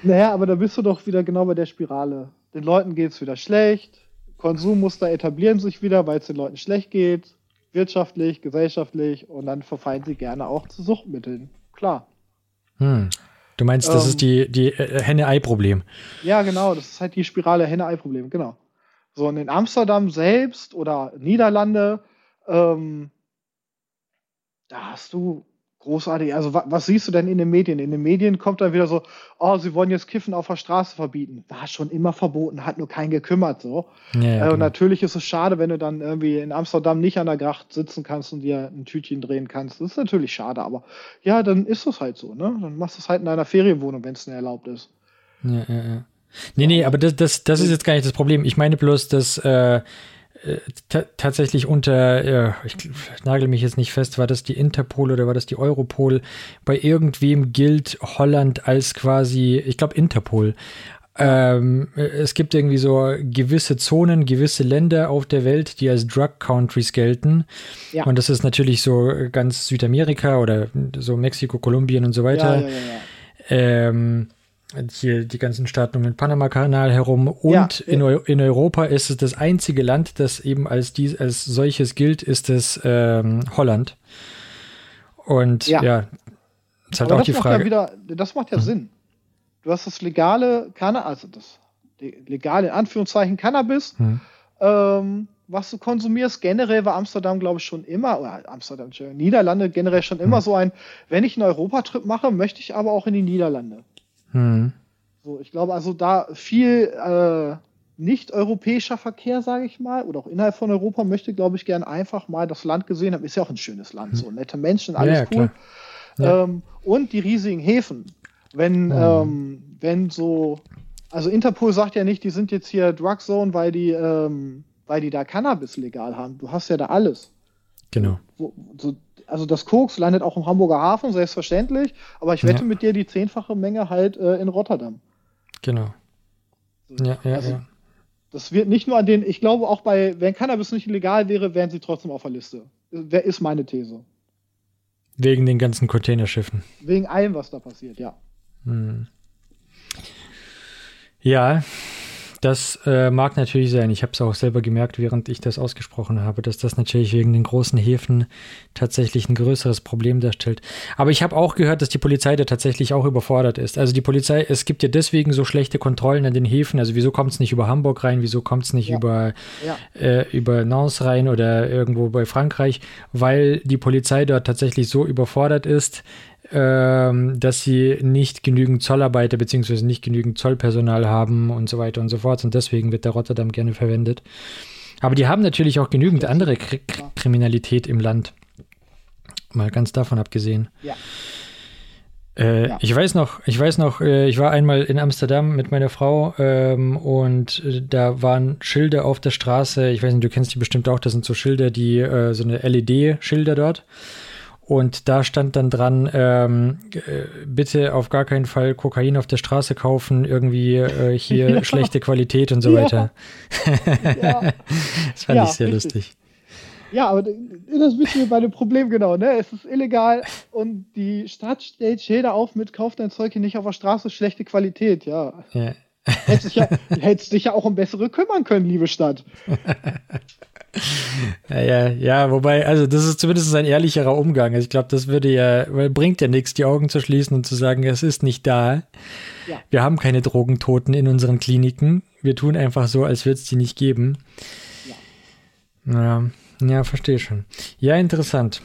Naja, aber da bist du doch wieder genau bei der Spirale. Den Leuten geht es wieder schlecht, Konsummuster etablieren sich wieder, weil es den Leuten schlecht geht, wirtschaftlich, gesellschaftlich und dann verfallen sie gerne auch zu Suchtmitteln. Klar. Hm. Du meinst, das ähm, ist die, die äh, Henne-Ei-Problem. Ja, genau, das ist halt die Spirale Henne-Ei-Problem, genau. So, und in Amsterdam selbst oder Niederlande, ähm, da hast du großartig. Also wa was siehst du denn in den Medien? In den Medien kommt dann wieder so, oh, sie wollen jetzt Kiffen auf der Straße verbieten. War schon immer verboten, hat nur keinen gekümmert so. Ja, ja, äh, genau. Und natürlich ist es schade, wenn du dann irgendwie in Amsterdam nicht an der Gracht sitzen kannst und dir ein Tütchen drehen kannst. Das ist natürlich schade, aber ja, dann ist es halt so, ne? Dann machst du es halt in deiner Ferienwohnung, wenn es denn erlaubt ist. Ja, ja, ja. Nee, nee, aber das, das, das ist jetzt gar nicht das Problem. Ich meine bloß, dass äh, tatsächlich unter, ich nagel mich jetzt nicht fest, war das die Interpol oder war das die Europol? Bei irgendwem gilt Holland als quasi, ich glaube Interpol. Ähm, es gibt irgendwie so gewisse Zonen, gewisse Länder auf der Welt, die als Drug Countries gelten. Ja. Und das ist natürlich so ganz Südamerika oder so Mexiko, Kolumbien und so weiter. Ja, ja, ähm, hier die ganzen Staaten um den Panama-Kanal herum und ja, in, in, Europa ist es das einzige Land, das eben als, dies, als solches gilt, ist es ähm, Holland. Und ja. ja. ist halt Aber auch die Frage. Ja wieder, das macht ja hm. Sinn. Du hast das legale Cannabis, also das legale in Anführungszeichen Cannabis, hm. ähm, was du konsumierst. Generell war Amsterdam, glaube ich, schon immer, oder Amsterdam, Niederlande generell schon immer hm. so ein, wenn ich einen Europatrip mache, möchte ich aber auch in die Niederlande. Hm. So, ich glaube also da viel äh, nicht-europäischer Verkehr, sage ich mal, oder auch innerhalb von Europa möchte, glaube ich, gern einfach mal das Land gesehen haben. Ist ja auch ein schönes Land, so nette Menschen, alles ja, cool. Ja. Ähm, und die riesigen Häfen. Wenn, oh. ähm, wenn so, also Interpol sagt ja nicht, die sind jetzt hier Drug Zone, weil die, ähm, weil die da Cannabis legal haben. Du hast ja da alles. Genau. So, so, also das Koks landet auch im Hamburger Hafen, selbstverständlich, aber ich wette ja. mit dir die zehnfache Menge halt äh, in Rotterdam. Genau. Ja, ja, also, ja. Das wird nicht nur an den, ich glaube auch bei, wenn Cannabis nicht illegal wäre, wären sie trotzdem auf der Liste. Wer ist meine These? Wegen den ganzen Containerschiffen. Wegen allem, was da passiert, ja. Hm. Ja, das äh, mag natürlich sein. Ich habe es auch selber gemerkt, während ich das ausgesprochen habe, dass das natürlich wegen den großen Häfen tatsächlich ein größeres Problem darstellt. Aber ich habe auch gehört, dass die Polizei da tatsächlich auch überfordert ist. Also die Polizei, es gibt ja deswegen so schlechte Kontrollen an den Häfen. Also wieso kommt es nicht über Hamburg rein? Wieso kommt es nicht ja. über, ja. Äh, über Nantes rein oder irgendwo bei Frankreich? Weil die Polizei dort tatsächlich so überfordert ist, dass sie nicht genügend Zollarbeiter bzw. nicht genügend Zollpersonal haben und so weiter und so fort. Und deswegen wird der Rotterdam gerne verwendet. Aber die haben natürlich auch genügend andere K Kriminalität im Land. Mal ganz davon abgesehen. Ja. Äh, ja. Ich weiß noch, ich weiß noch, äh, ich war einmal in Amsterdam mit meiner Frau ähm, und äh, da waren Schilder auf der Straße. Ich weiß nicht, du kennst die bestimmt auch. Das sind so Schilder, die äh, so eine LED-Schilder dort. Und da stand dann dran, ähm, äh, bitte auf gar keinen Fall Kokain auf der Straße kaufen, irgendwie äh, hier <laughs> ja. schlechte Qualität und so ja. weiter. <laughs> ja. <laughs> Das fand ich sehr richtig. lustig. Ja, aber das wissen wir bei dem Problem genau, ne? Es ist illegal und die Stadt stellt Schilder auf mit Kauf dein Zeug hier nicht auf der Straße, schlechte Qualität, ja. ja. Hättest dich ja, hättest dich ja auch um bessere kümmern können, liebe Stadt. <laughs> Ja, ja, ja, wobei, also das ist zumindest ein ehrlicherer Umgang. Also ich glaube, das würde ja, weil bringt ja nichts, die Augen zu schließen und zu sagen, es ist nicht da. Ja. Wir haben keine Drogentoten in unseren Kliniken. Wir tun einfach so, als würde es die nicht geben. Ja. ja, ja, verstehe schon. Ja, interessant.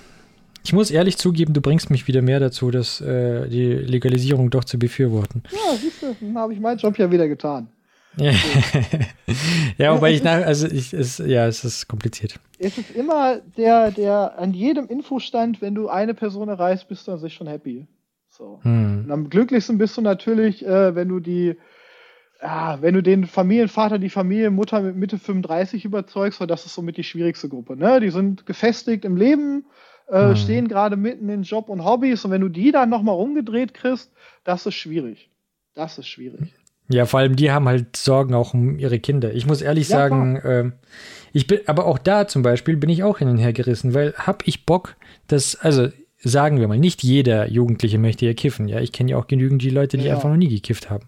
Ich muss ehrlich zugeben, du bringst mich wieder mehr dazu, dass äh, die Legalisierung doch zu befürworten. Ja, siehst du, dann habe ich meinen Job ja wieder getan. <laughs> Ja, wobei ich nach, also ich, es, ja, es ist kompliziert. Es ist immer der, der an jedem Infostand, wenn du eine Person erreichst, bist du an sich schon happy. So. Hm. Und am glücklichsten bist du natürlich, äh, wenn du die, ja, wenn du den Familienvater, die Familienmutter mit Mitte 35 überzeugst, weil das ist somit die schwierigste Gruppe. Ne? Die sind gefestigt im Leben, äh, hm. stehen gerade mitten in Job und Hobbys und wenn du die dann nochmal rumgedreht kriegst, das ist schwierig. Das ist schwierig. Ja, vor allem die haben halt Sorgen auch um ihre Kinder. Ich muss ehrlich ja, sagen, äh, ich bin, aber auch da zum Beispiel bin ich auch hin und her gerissen, weil hab ich Bock, dass, also sagen wir mal, nicht jeder Jugendliche möchte ja kiffen. Ja, ich kenne ja auch genügend die Leute, die ja. einfach noch nie gekifft haben.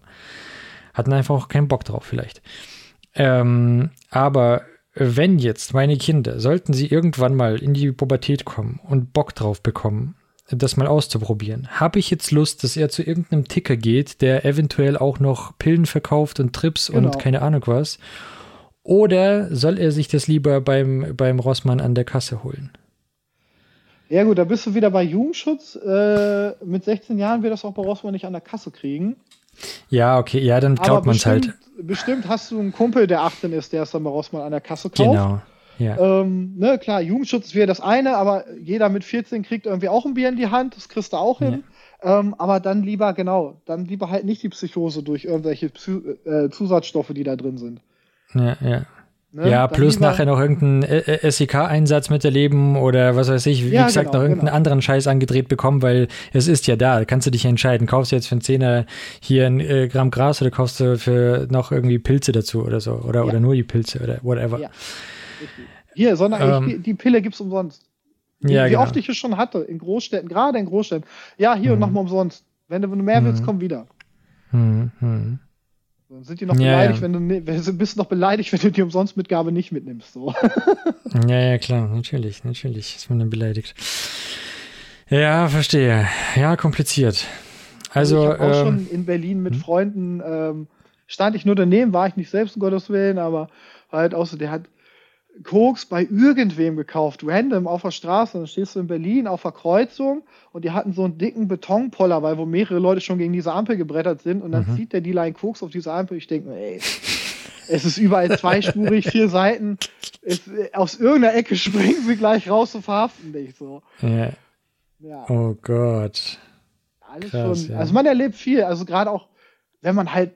Hatten einfach auch keinen Bock drauf vielleicht. Ähm, aber wenn jetzt meine Kinder, sollten sie irgendwann mal in die Pubertät kommen und Bock drauf bekommen, das mal auszuprobieren. Habe ich jetzt Lust, dass er zu irgendeinem Ticker geht, der eventuell auch noch Pillen verkauft und Trips genau. und keine Ahnung was? Oder soll er sich das lieber beim, beim Rossmann an der Kasse holen? Ja gut, da bist du wieder bei Jugendschutz. Äh, mit 16 Jahren wird das auch bei Rossmann nicht an der Kasse kriegen. Ja, okay, ja, dann glaubt man es halt. Bestimmt hast du einen Kumpel, der 18 ist, der es dann bei Rossmann an der Kasse kauft. Genau. Ja. Ähm, ne, klar, Jugendschutz wäre das eine, aber jeder mit 14 kriegt irgendwie auch ein Bier in die Hand, das kriegst du auch hin. Ja. Ähm, aber dann lieber, genau, dann lieber halt nicht die Psychose durch irgendwelche Psy äh, Zusatzstoffe, die da drin sind. Ja, ja. Ne? Ja, dann plus nachher noch irgendeinen SEK-Einsatz miterleben oder was weiß ich, wie ja, gesagt, genau, noch irgendeinen genau. anderen Scheiß angedreht bekommen, weil es ist ja da, da kannst du dich entscheiden. Kaufst du jetzt für einen Zehner hier ein äh, Gramm Gras oder kaufst du für noch irgendwie Pilze dazu oder so oder, ja. oder nur die Pilze oder whatever. Ja. Hier, sondern ähm, die Pille gibt es umsonst. Wie, ja, wie genau. oft ich es schon hatte, in Großstädten, gerade in Großstädten. Ja, hier mhm. und nochmal umsonst. Wenn du, mehr willst, mhm. komm wieder. Mhm. Dann sind die noch ja, beleidigt, ja. wenn du bist noch beleidigt, wenn du die Umsonstmitgabe nicht mitnimmst. So. <laughs> ja, ja, klar, natürlich, natürlich ist man dann beleidigt. Ja, verstehe. Ja, kompliziert. Also, also ich habe auch ähm, schon in Berlin mit hm? Freunden ähm, stand ich nur daneben, war ich nicht selbst um Gottes Willen, aber halt auch so, der hat Koks bei irgendwem gekauft, random auf der Straße. Dann stehst du in Berlin auf der Kreuzung und die hatten so einen dicken Betonpoller, weil wo mehrere Leute schon gegen diese Ampel gebrettert sind und dann mhm. zieht der die Line Koks auf diese Ampel. Ich denke mir, ey, es ist überall zweispurig, <laughs> vier Seiten. Es, aus irgendeiner Ecke springen sie gleich raus und verhaften dich so. Ja. ja. Oh Gott. Alles Krass, schon. Ja. Also man erlebt viel. Also gerade auch, wenn man halt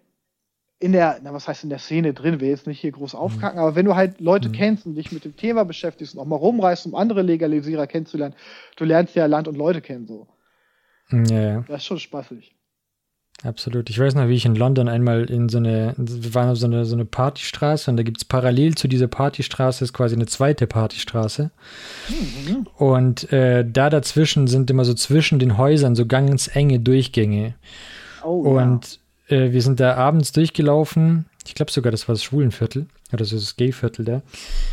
in der, na, was heißt in der Szene drin, will jetzt nicht hier groß aufkacken, mhm. aber wenn du halt Leute mhm. kennst und dich mit dem Thema beschäftigst und auch mal rumreist, um andere Legalisierer kennenzulernen, du lernst ja Land und Leute kennen so. Ja, ja. Das ist schon spaßig. Absolut. Ich weiß noch, wie ich in London einmal in so eine, wir waren auf so eine, so eine Partystraße und da gibt es parallel zu dieser Partystraße ist quasi eine zweite Partystraße. Mhm. Und äh, da dazwischen sind immer so zwischen den Häusern so ganz enge Durchgänge. Oh, und äh, wir sind da abends durchgelaufen. Ich glaube sogar, das war das Schwulenviertel. Oder so das Gayviertel da.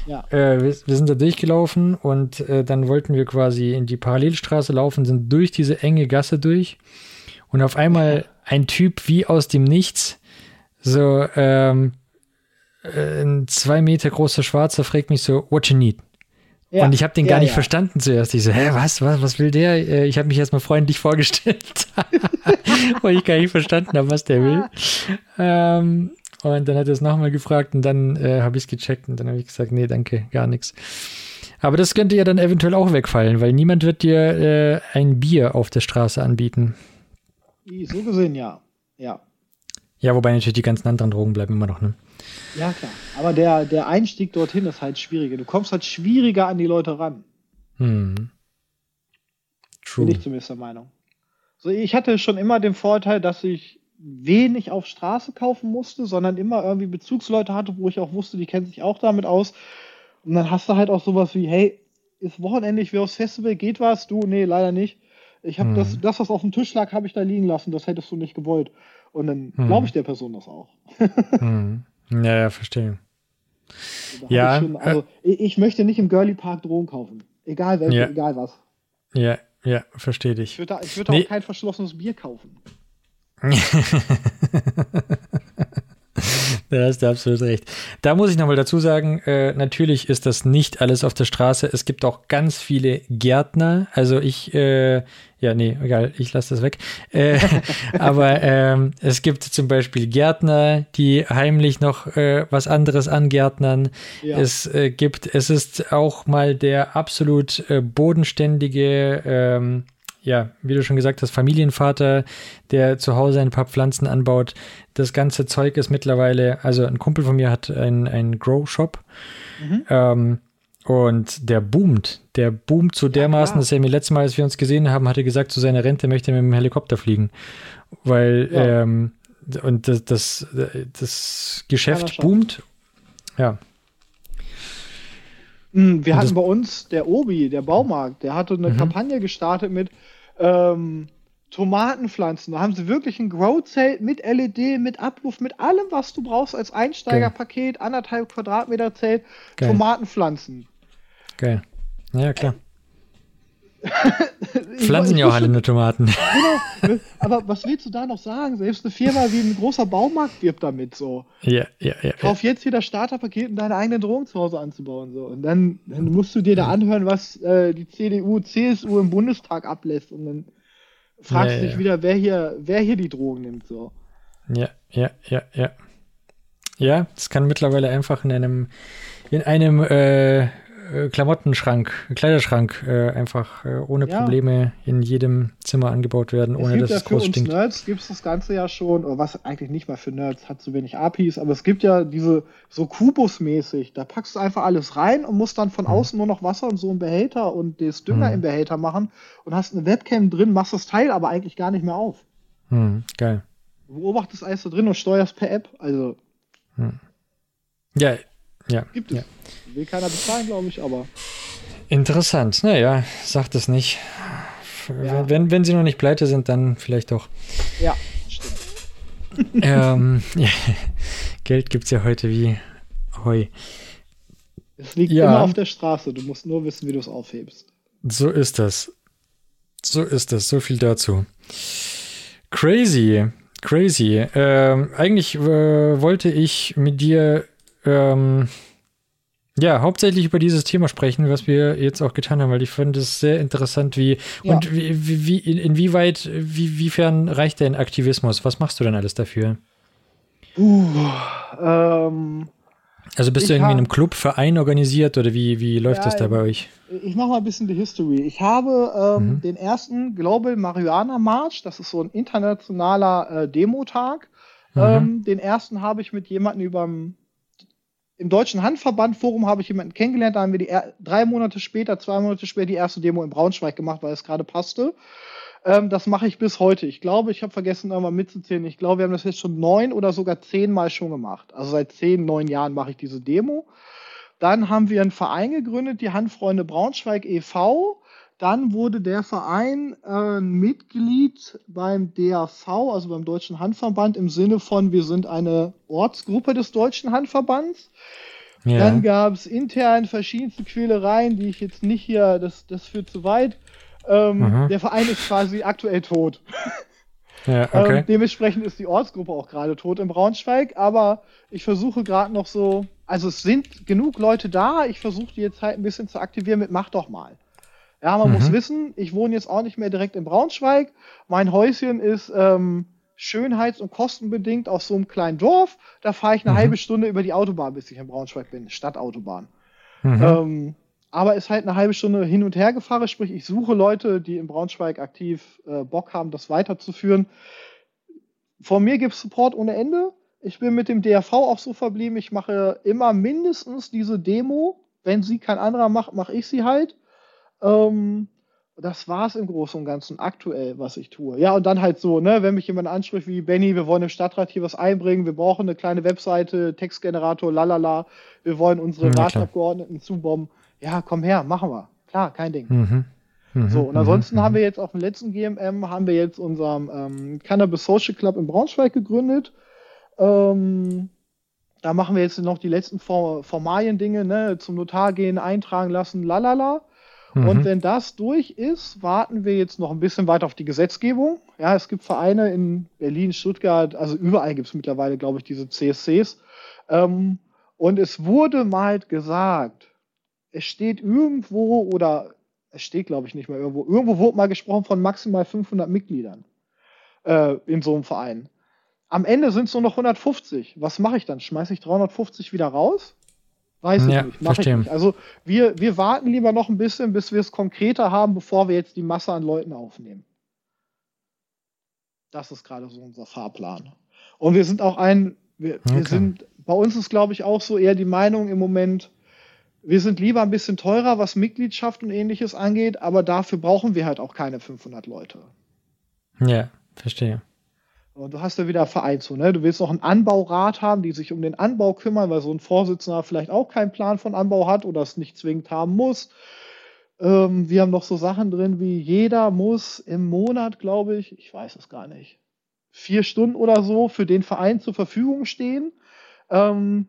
Ja. Äh, wir, wir, sind da durchgelaufen und äh, dann wollten wir quasi in die Parallelstraße laufen, sind durch diese enge Gasse durch. Und auf einmal <laughs> ein Typ wie aus dem Nichts, so ähm, äh, ein zwei Meter großer Schwarzer, fragt mich so, what you need? Ja, und ich habe den ja, gar nicht ja. verstanden zuerst. Ich so, hä, was, was, was will der? Äh, ich habe mich erstmal freundlich vorgestellt, <laughs> weil ich gar nicht verstanden habe, was der will. Ähm, und dann hat er es nochmal gefragt und dann äh, habe ich es gecheckt und dann habe ich gesagt, nee, danke, gar nichts. Aber das könnte ja dann eventuell auch wegfallen, weil niemand wird dir äh, ein Bier auf der Straße anbieten. So gesehen, ja. Ja. Ja, wobei natürlich die ganzen anderen Drogen bleiben immer noch, ne? Ja, klar. Aber der, der Einstieg dorthin ist halt schwieriger. Du kommst halt schwieriger an die Leute ran. Hm. True. Bin ich zumindest der Meinung. So, ich hatte schon immer den Vorteil, dass ich wenig auf Straße kaufen musste, sondern immer irgendwie Bezugsleute hatte, wo ich auch wusste, die kennen sich auch damit aus. Und dann hast du halt auch sowas wie, hey, ist Wochenende, ich will aufs Festival, geht was? Du, nee, leider nicht. Ich habe hm. das, das, was auf dem Tisch lag, habe ich da liegen lassen, das hättest du nicht gewollt. Und dann hm. glaube ich der Person das auch. <laughs> hm. Ja, ja, verstehe. Ja. Ich, schon, also, äh, ich, möchte nicht im Girly Park Drogen kaufen. Egal welche, ja. egal was. Ja, ja, verstehe dich. Ich würde, ich würde nee. auch kein verschlossenes Bier kaufen. <laughs> da hast du absolut recht. Da muss ich nochmal dazu sagen, äh, natürlich ist das nicht alles auf der Straße. Es gibt auch ganz viele Gärtner. Also ich, äh, ja, nee, egal, ich lasse das weg. Äh, <laughs> aber ähm, es gibt zum Beispiel Gärtner, die heimlich noch äh, was anderes angärtnern. Ja. Es äh, gibt, es ist auch mal der absolut äh, bodenständige ähm, ja, wie du schon gesagt hast, Familienvater, der zu Hause ein paar Pflanzen anbaut. Das ganze Zeug ist mittlerweile, also ein Kumpel von mir hat einen Grow-Shop. Mhm. Ähm, und der boomt. Der boomt so dermaßen, ja, dass er mir letztes Mal, als wir uns gesehen haben, hatte gesagt, zu seiner Rente möchte er mit dem Helikopter fliegen. Weil, ja. ähm, und das, das, das Geschäft boomt. Ja. Hm, wir hatten bei uns der Obi, der Baumarkt, der hatte eine mhm. Kampagne gestartet mit, ähm, Tomatenpflanzen. Da haben sie wirklich ein Grow-Zelt mit LED, mit Abruf, mit allem, was du brauchst als Einsteigerpaket, anderthalb Quadratmeter Zelt, Geil. Tomatenpflanzen. Geil. Ja, klar. <laughs> Pflanzen ja auch alle nur Tomaten. <laughs> Genau. Aber was willst du da noch sagen? Selbst eine Firma wie ein großer Baumarkt wirbt damit so. Ja, ja, ja. Kauf jetzt hier das Starterpaket, um deine eigenen Drogen zu Hause anzubauen. So. Und dann, dann musst du dir da anhören, was äh, die CDU, CSU im Bundestag ablässt. Und dann fragst du ja, dich ja. wieder, wer hier, wer hier die Drogen nimmt. So. Ja, ja, ja, ja. Ja, das kann mittlerweile einfach in einem, in einem äh, äh, Klamottenschrank, Kleiderschrank äh, einfach äh, ohne ja. Probleme in jedem Zimmer angebaut werden, ohne es dass ja es groß für stinkt. Uns Nerds gibt es das Ganze ja schon, oder was eigentlich nicht mal für Nerds, hat zu wenig APIs, aber es gibt ja diese so Kubus-mäßig, da packst du einfach alles rein und musst dann von mhm. außen nur noch Wasser und so einen Behälter und das Dünger mhm. im Behälter machen und hast eine Webcam drin, machst das Teil aber eigentlich gar nicht mehr auf. Mhm. Geil. Du beobachtest alles da drin und steuerst per App, also. Mhm. Ja, ja. Gibt es. Ja. Will keiner bezahlen, glaube ich, aber. Interessant. Naja, sagt es nicht. Ja. Wenn, wenn sie noch nicht pleite sind, dann vielleicht doch. Ja, <laughs> stimmt. ähm, ja. Geld gibt es ja heute wie Heu. Es liegt ja. immer auf der Straße. Du musst nur wissen, wie du es aufhebst. So ist das. So ist es, so viel dazu. Crazy, crazy. Ähm, eigentlich äh, wollte ich mit dir ähm, ja, hauptsächlich über dieses Thema sprechen, was wir jetzt auch getan haben, weil ich finde es sehr interessant, wie ja. und wie, wie, inwieweit, wie, wiefern reicht dein Aktivismus? Was machst du denn alles dafür? Uh, ähm, also bist du irgendwie in einem Club, Verein organisiert oder wie, wie läuft ja, das da bei euch? Ich mache mal ein bisschen die History. Ich habe ähm, mhm. den ersten Global Marihuana March, das ist so ein internationaler äh, Demotag. Mhm. Ähm, den ersten habe ich mit jemandem über im Deutschen Handverband-Forum habe ich jemanden kennengelernt, da haben wir die drei Monate später, zwei Monate später die erste Demo in Braunschweig gemacht, weil es gerade passte. Ähm, das mache ich bis heute. Ich glaube, ich habe vergessen, irgendwann mitzuzählen. Ich glaube, wir haben das jetzt schon neun oder sogar zehnmal schon gemacht. Also seit zehn, neun Jahren mache ich diese Demo. Dann haben wir einen Verein gegründet, die Handfreunde Braunschweig e.V. Dann wurde der Verein äh, Mitglied beim DAV, also beim Deutschen Handverband, im Sinne von, wir sind eine Ortsgruppe des Deutschen Handverbands. Ja. Dann gab es intern verschiedenste Quälereien, die ich jetzt nicht hier, das, das führt zu weit. Ähm, der Verein ist quasi aktuell tot. Ja, okay. ähm, dementsprechend ist die Ortsgruppe auch gerade tot in Braunschweig, aber ich versuche gerade noch so, also es sind genug Leute da, ich versuche die jetzt halt ein bisschen zu aktivieren mit Mach doch mal. Ja, man mhm. muss wissen, ich wohne jetzt auch nicht mehr direkt in Braunschweig. Mein Häuschen ist ähm, schönheits- und kostenbedingt auf so einem kleinen Dorf. Da fahre ich eine mhm. halbe Stunde über die Autobahn, bis ich in Braunschweig bin, Stadtautobahn. Mhm. Ähm, aber ist halt eine halbe Stunde hin und her gefahren, sprich, ich suche Leute, die in Braunschweig aktiv äh, Bock haben, das weiterzuführen. Von mir gibt es Support ohne Ende. Ich bin mit dem DRV auch so verblieben, ich mache immer mindestens diese Demo. Wenn sie kein anderer macht, mache ich sie halt. Ähm, das war es im Großen und Ganzen aktuell, was ich tue. Ja, und dann halt so, ne, wenn mich jemand anspricht wie Benny, wir wollen im Stadtrat hier was einbringen, wir brauchen eine kleine Webseite, Textgenerator, lalala, wir wollen unsere ja, Ratsabgeordneten zubomben. Ja, komm her, machen wir. Klar, kein Ding. Mhm. Mhm. So, und mhm. ansonsten mhm. haben wir jetzt auf dem letzten GMM, haben wir jetzt unserem ähm, Cannabis Social Club in Braunschweig gegründet. Ähm, da machen wir jetzt noch die letzten Formalien-Dinge, ne, zum Notar gehen, eintragen lassen, lalala. Mhm. Und wenn das durch ist, warten wir jetzt noch ein bisschen weiter auf die Gesetzgebung. Ja, es gibt Vereine in Berlin, Stuttgart, also überall gibt es mittlerweile, glaube ich, diese CSCs. Ähm, und es wurde mal gesagt, es steht irgendwo oder es steht, glaube ich, nicht mehr irgendwo. Irgendwo wurde mal gesprochen von maximal 500 Mitgliedern äh, in so einem Verein. Am Ende sind es nur noch 150. Was mache ich dann? Schmeiße ich 350 wieder raus? Weiß ich ja, nicht. Mach ich nicht. Also wir, wir warten lieber noch ein bisschen, bis wir es konkreter haben, bevor wir jetzt die Masse an Leuten aufnehmen. Das ist gerade so unser Fahrplan. Und wir sind auch ein, wir, okay. wir sind, bei uns ist glaube ich auch so eher die Meinung im Moment, wir sind lieber ein bisschen teurer, was Mitgliedschaft und ähnliches angeht, aber dafür brauchen wir halt auch keine 500 Leute. Ja, verstehe. Und du hast ja wieder Verein so, ne? Du willst noch einen Anbaurat haben, die sich um den Anbau kümmern, weil so ein Vorsitzender vielleicht auch keinen Plan von Anbau hat oder es nicht zwingend haben muss. Ähm, wir haben noch so Sachen drin wie jeder muss im Monat, glaube ich, ich weiß es gar nicht, vier Stunden oder so für den Verein zur Verfügung stehen. Ähm,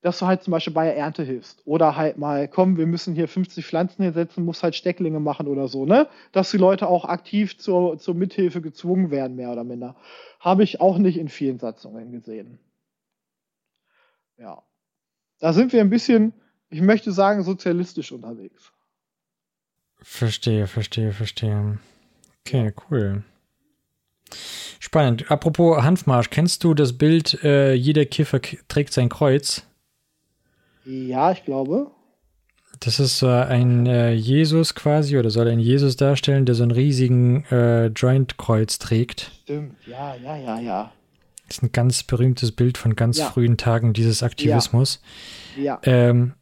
dass du halt zum Beispiel bei der Ernte hilfst. Oder halt mal, komm, wir müssen hier 50 Pflanzen hinsetzen, muss halt Stecklinge machen oder so, ne? Dass die Leute auch aktiv zur, zur Mithilfe gezwungen werden, mehr oder minder. Habe ich auch nicht in vielen Satzungen gesehen. Ja. Da sind wir ein bisschen, ich möchte sagen, sozialistisch unterwegs. Verstehe, verstehe, verstehe. Okay, cool. Spannend. Apropos Hanfmarsch, kennst du das Bild, äh, jeder Kiffer trägt sein Kreuz? Ja, ich glaube. Das ist äh, ein äh, Jesus quasi oder soll ein Jesus darstellen, der so einen riesigen äh, Joint-Kreuz trägt. Stimmt, ja, ja, ja, ja. Das ist ein ganz berühmtes Bild von ganz ja. frühen Tagen dieses Aktivismus. Ja. ja. Ähm,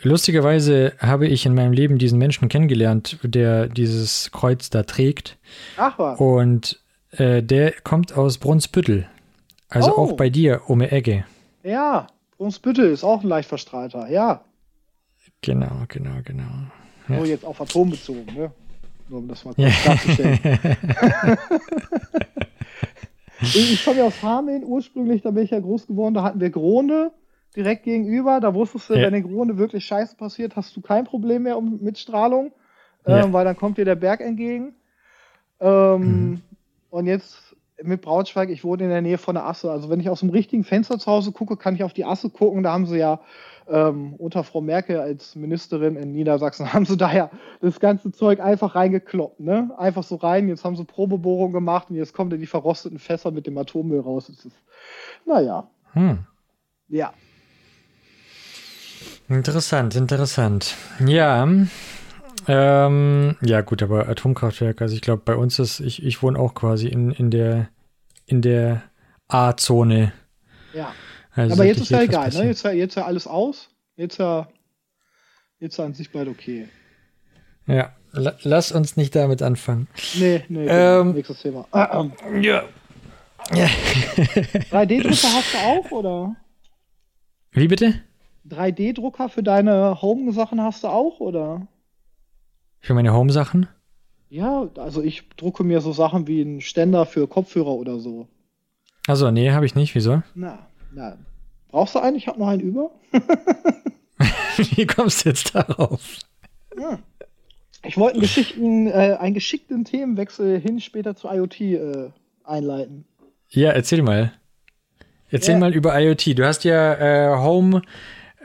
lustigerweise habe ich in meinem Leben diesen Menschen kennengelernt, der dieses Kreuz da trägt. Ach was. Und äh, der kommt aus Brunsbüttel. Also oh. auch bei dir, um die Ecke. Ja, Brunsbüttel ist auch ein leicht verstrahlter, ja. Genau, genau, genau. Ja. Nur jetzt auf Atom bezogen, ne? Nur um das mal kurz darzustellen. <laughs> ich, komme ja aus Hameln ursprünglich, da bin ich ja groß geworden, da hatten wir Gronde direkt gegenüber. Da wusstest du, ja. wenn in Gronde wirklich Scheiße passiert, hast du kein Problem mehr mit Strahlung. ja. weil dann kommt dir der Berg entgegen. Ähm, mhm. Und jetzt mit Braunschweig, ich wohne in der Nähe von der Asse. Also wenn ich aus dem richtigen Fenster zu Hause gucke, kann ich auf die Asse gucken. Da haben sie ja ähm, unter Frau Merkel als Ministerin in Niedersachsen, <laughs> haben sie daher das ganze Zeug einfach reingekloppt. Ne? Einfach so rein. Jetzt haben sie Probebohrung gemacht und jetzt kommen dann die verrosteten Fässer mit dem Atommüll raus. Das ist, naja. Hm. Ja. Interessant, interessant. Ja. Ähm, ja, gut, aber Atomkraftwerk, also ich glaube, bei uns ist, ich, ich wohne auch quasi in, in der, in der A-Zone. Ja. Also aber jetzt ist ja egal, ne? Jetzt, jetzt ja alles aus. Jetzt ja, jetzt an sich bald okay. Ja, lass uns nicht damit anfangen. Nee, nee, ähm, nächstes Thema. Ah, <clears throat> ähm. Ja. <laughs> ja. 3D-Drucker hast du auch, oder? Wie bitte? 3D-Drucker für deine Home-Sachen hast du auch, oder? Für meine Home-Sachen? Ja, also ich drucke mir so Sachen wie einen Ständer für Kopfhörer oder so. Also, nee, habe ich nicht. Wieso? Na, na. Brauchst du einen? Ich habe noch einen über. <laughs> <laughs> wie kommst du jetzt darauf? Ja. Ich wollte einen geschickten, äh, einen geschickten Themenwechsel hin später zu IoT äh, einleiten. Ja, erzähl mal. Erzähl ja. mal über IoT. Du hast ja äh, Home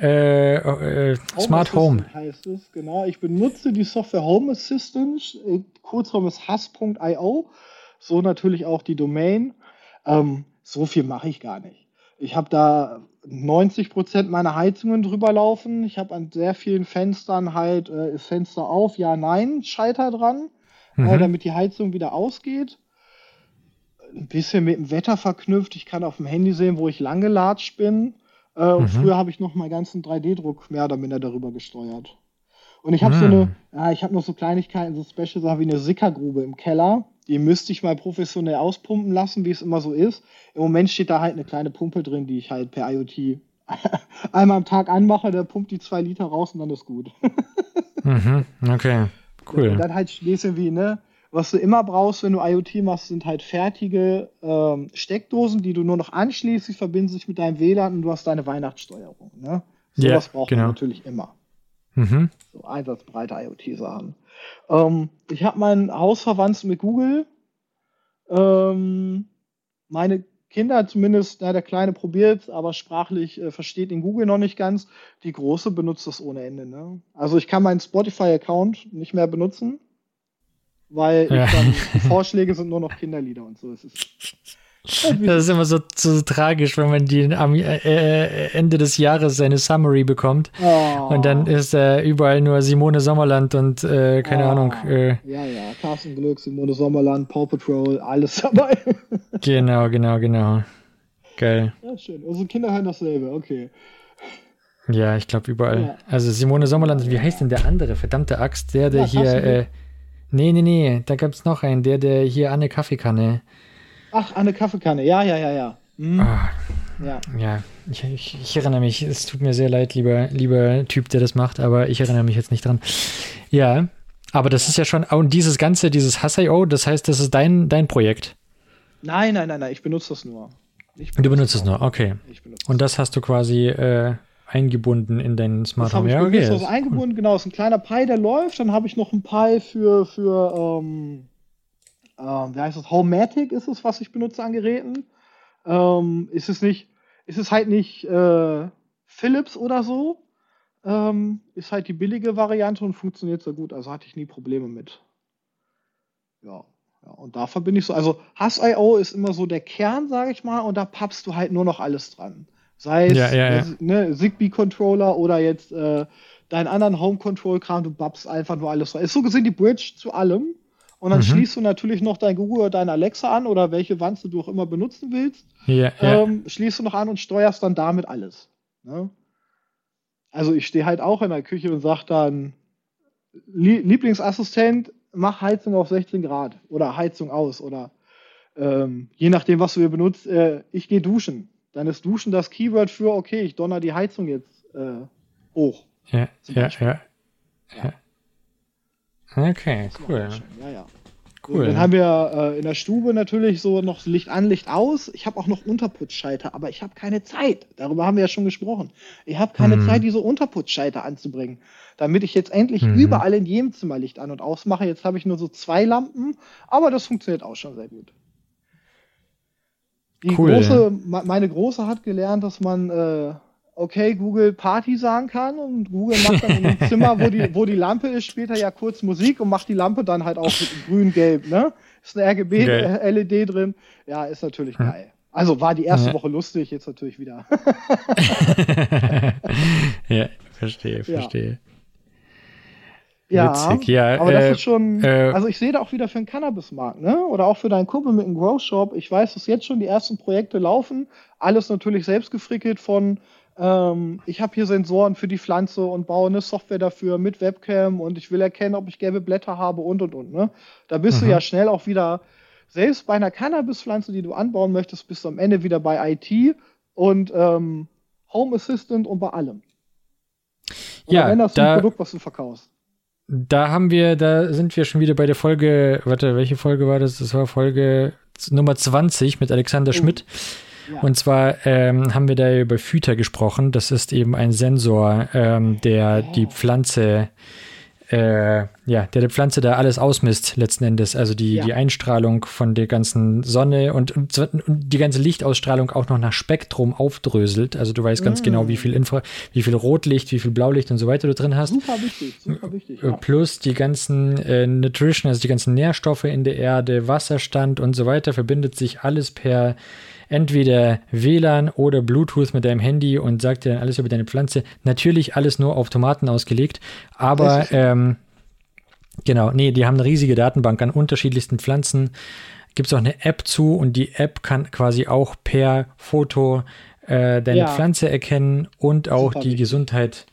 äh, äh, Smart Home. heißt es, genau. Ich benutze die Software Home Assistant, äh, Kurzform ist hass.io, so natürlich auch die Domain. Ähm, so viel mache ich gar nicht. Ich habe da 90 Prozent meiner Heizungen drüber laufen. Ich habe an sehr vielen Fenstern halt äh, Fenster auf, ja, nein, Schalter dran, mhm. äh, damit die Heizung wieder ausgeht. Ein bisschen mit dem Wetter verknüpft. Ich kann auf dem Handy sehen, wo ich lang gelatscht bin. Äh, und mhm. früher habe ich noch meinen ganzen 3D-Druck mehr oder minder darüber gesteuert. Und ich habe mhm. so eine, ja, ich habe noch so Kleinigkeiten, so Special Sachen wie eine Sickergrube im Keller. Die müsste ich mal professionell auspumpen lassen, wie es immer so ist. Im Moment steht da halt eine kleine Pumpe drin, die ich halt per IoT <laughs> einmal am Tag anmache, der pumpt die zwei Liter raus und dann ist gut. <laughs> mhm, okay, cool. Ja, und dann halt ein wie, ne, was du immer brauchst, wenn du IoT machst, sind halt fertige ähm, Steckdosen, die du nur noch anschließt, die verbinden sich mit deinem WLAN und du hast deine Weihnachtssteuerung. Ne? So yeah, was braucht genau. man natürlich immer. Mhm. So einsatzbreite IoT-Sachen. Ähm, ich habe meinen Haus verwandt mit Google. Ähm, meine Kinder zumindest, na, der Kleine probiert, aber sprachlich äh, versteht ihn Google noch nicht ganz. Die Große benutzt das ohne Ende. Ne? Also ich kann meinen Spotify-Account nicht mehr benutzen weil ja. dann, <laughs> Vorschläge sind nur noch Kinderlieder und so. Es ist, <laughs> das ist immer so, so, tragisch, wenn man die am äh, äh, Ende des Jahres seine Summary bekommt oh. und dann ist äh, überall nur Simone Sommerland und äh, keine oh. Ahnung. Äh, ja, ja, Carsten Glück, Simone Sommerland, Paw Patrol, alles dabei. <laughs> genau, genau, genau. Geil. Ja, schön. Unsere Kinder hören dasselbe, okay. Ja, ich glaube überall. Ja. Also Simone Sommerland, wie heißt denn der andere? Verdammte Axt, der, der ja, hier. Nee, nee, nee, da gab es noch einen, der, der hier Anne Kaffeekanne. Ach, Anne Kaffeekanne, ja, ja, ja, ja. Mhm. Oh, ja. Ja, ich, ich, ich, erinnere mich, es tut mir sehr leid, lieber, lieber Typ, der das macht, aber ich erinnere mich jetzt nicht dran. Ja, aber das ja. ist ja schon, und dieses Ganze, dieses Hass.io, das heißt, das ist dein, dein Projekt? Nein, nein, nein, nein, ich benutze das nur. Benutze du benutzt es nur, okay. Und das hast du quasi äh, eingebunden in deinen Smart Home. Ja, okay. Das eingebunden, genau. Ist ein kleiner Pi, der läuft. Dann habe ich noch ein Pi für, für ähm, äh, wie heißt das? Homematic ist es, was ich benutze an Geräten. Ähm, ist es nicht, ist es halt nicht äh, Philips oder so. Ähm, ist halt die billige Variante und funktioniert sehr gut. Also hatte ich nie Probleme mit. Ja. ja und da verbinde ich so, also Hass.io ist immer so der Kern, sage ich mal, und da pappst du halt nur noch alles dran. Sei es ja, ja, ja. Ne, Zigbee-Controller oder jetzt äh, deinen anderen Home-Control-Kram, du babst einfach nur alles rein. Ist so gesehen die Bridge zu allem. Und dann mhm. schließt du natürlich noch dein Google oder dein Alexa an oder welche Wanze du auch immer benutzen willst. Ja, ähm, schließt du noch an und steuerst dann damit alles. Ne? Also ich stehe halt auch in der Küche und sage dann, Lieblingsassistent, mach Heizung auf 16 Grad oder Heizung aus oder ähm, je nachdem, was du hier benutzt, äh, ich gehe duschen dann ist Duschen das Keyword für, okay, ich donner die Heizung jetzt äh, hoch. Ja, ja, ja, ja, Okay, cool. Ja, ja. Cool. Dann haben wir äh, in der Stube natürlich so noch Licht an, Licht aus. Ich habe auch noch Unterputzschalter, aber ich habe keine Zeit. Darüber haben wir ja schon gesprochen. Ich habe keine mhm. Zeit, diese Unterputzschalter anzubringen, damit ich jetzt endlich mhm. überall in jedem Zimmer Licht an und aus mache. Jetzt habe ich nur so zwei Lampen, aber das funktioniert auch schon sehr gut. Die cool. große, meine große hat gelernt, dass man äh, okay, Google Party sagen kann und Google macht dann im <laughs> Zimmer, wo die, wo die Lampe ist, später ja kurz Musik und macht die Lampe dann halt auch grün-gelb, ne? Ist eine RGB-LED okay. drin. Ja, ist natürlich hm. geil. Also war die erste ja. Woche lustig, jetzt natürlich wieder. <laughs> <laughs> ja, verstehe, verstehe. Ja, Witzig, ja. Aber äh, das ist schon, äh, also ich sehe da auch wieder für den Cannabismarkt, ne? Oder auch für deinen Kumpel mit dem Grow Shop. Ich weiß, dass jetzt schon die ersten Projekte laufen. Alles natürlich selbst gefrickelt von ähm, ich habe hier Sensoren für die Pflanze und baue eine Software dafür mit Webcam und ich will erkennen, ob ich gelbe Blätter habe und und und. Ne? Da bist mhm. du ja schnell auch wieder, selbst bei einer Cannabispflanze, die du anbauen möchtest, bist du am Ende wieder bei IT und ähm, Home Assistant und bei allem. Oder ja, wenn das da, ein Produkt, was du verkaufst. Da haben wir, da sind wir schon wieder bei der Folge, warte, welche Folge war das? Das war Folge Nummer 20 mit Alexander oh. Schmidt. Und zwar ähm, haben wir da über Füter gesprochen. Das ist eben ein Sensor, ähm, der oh. die Pflanze, äh, ja, der der Pflanze da alles ausmisst letzten Endes. Also die, ja. die Einstrahlung von der ganzen Sonne und, und, und, die ganze Lichtausstrahlung auch noch nach Spektrum aufdröselt. Also du weißt ganz mm. genau, wie viel Infra, wie viel Rotlicht, wie viel Blaulicht und so weiter du drin hast. Super wichtig, super wichtig. Ja. Plus die ganzen äh, Nutrition, also die ganzen Nährstoffe in der Erde, Wasserstand und so weiter, verbindet sich alles per entweder WLAN oder Bluetooth mit deinem Handy und sagt dir dann alles über deine Pflanze. Natürlich alles nur auf Tomaten ausgelegt, aber ähm, genau, nee, die haben eine riesige Datenbank an unterschiedlichsten Pflanzen. Gibt es auch eine App zu und die App kann quasi auch per Foto äh, deine ja. Pflanze erkennen und auch Super die wichtig. Gesundheit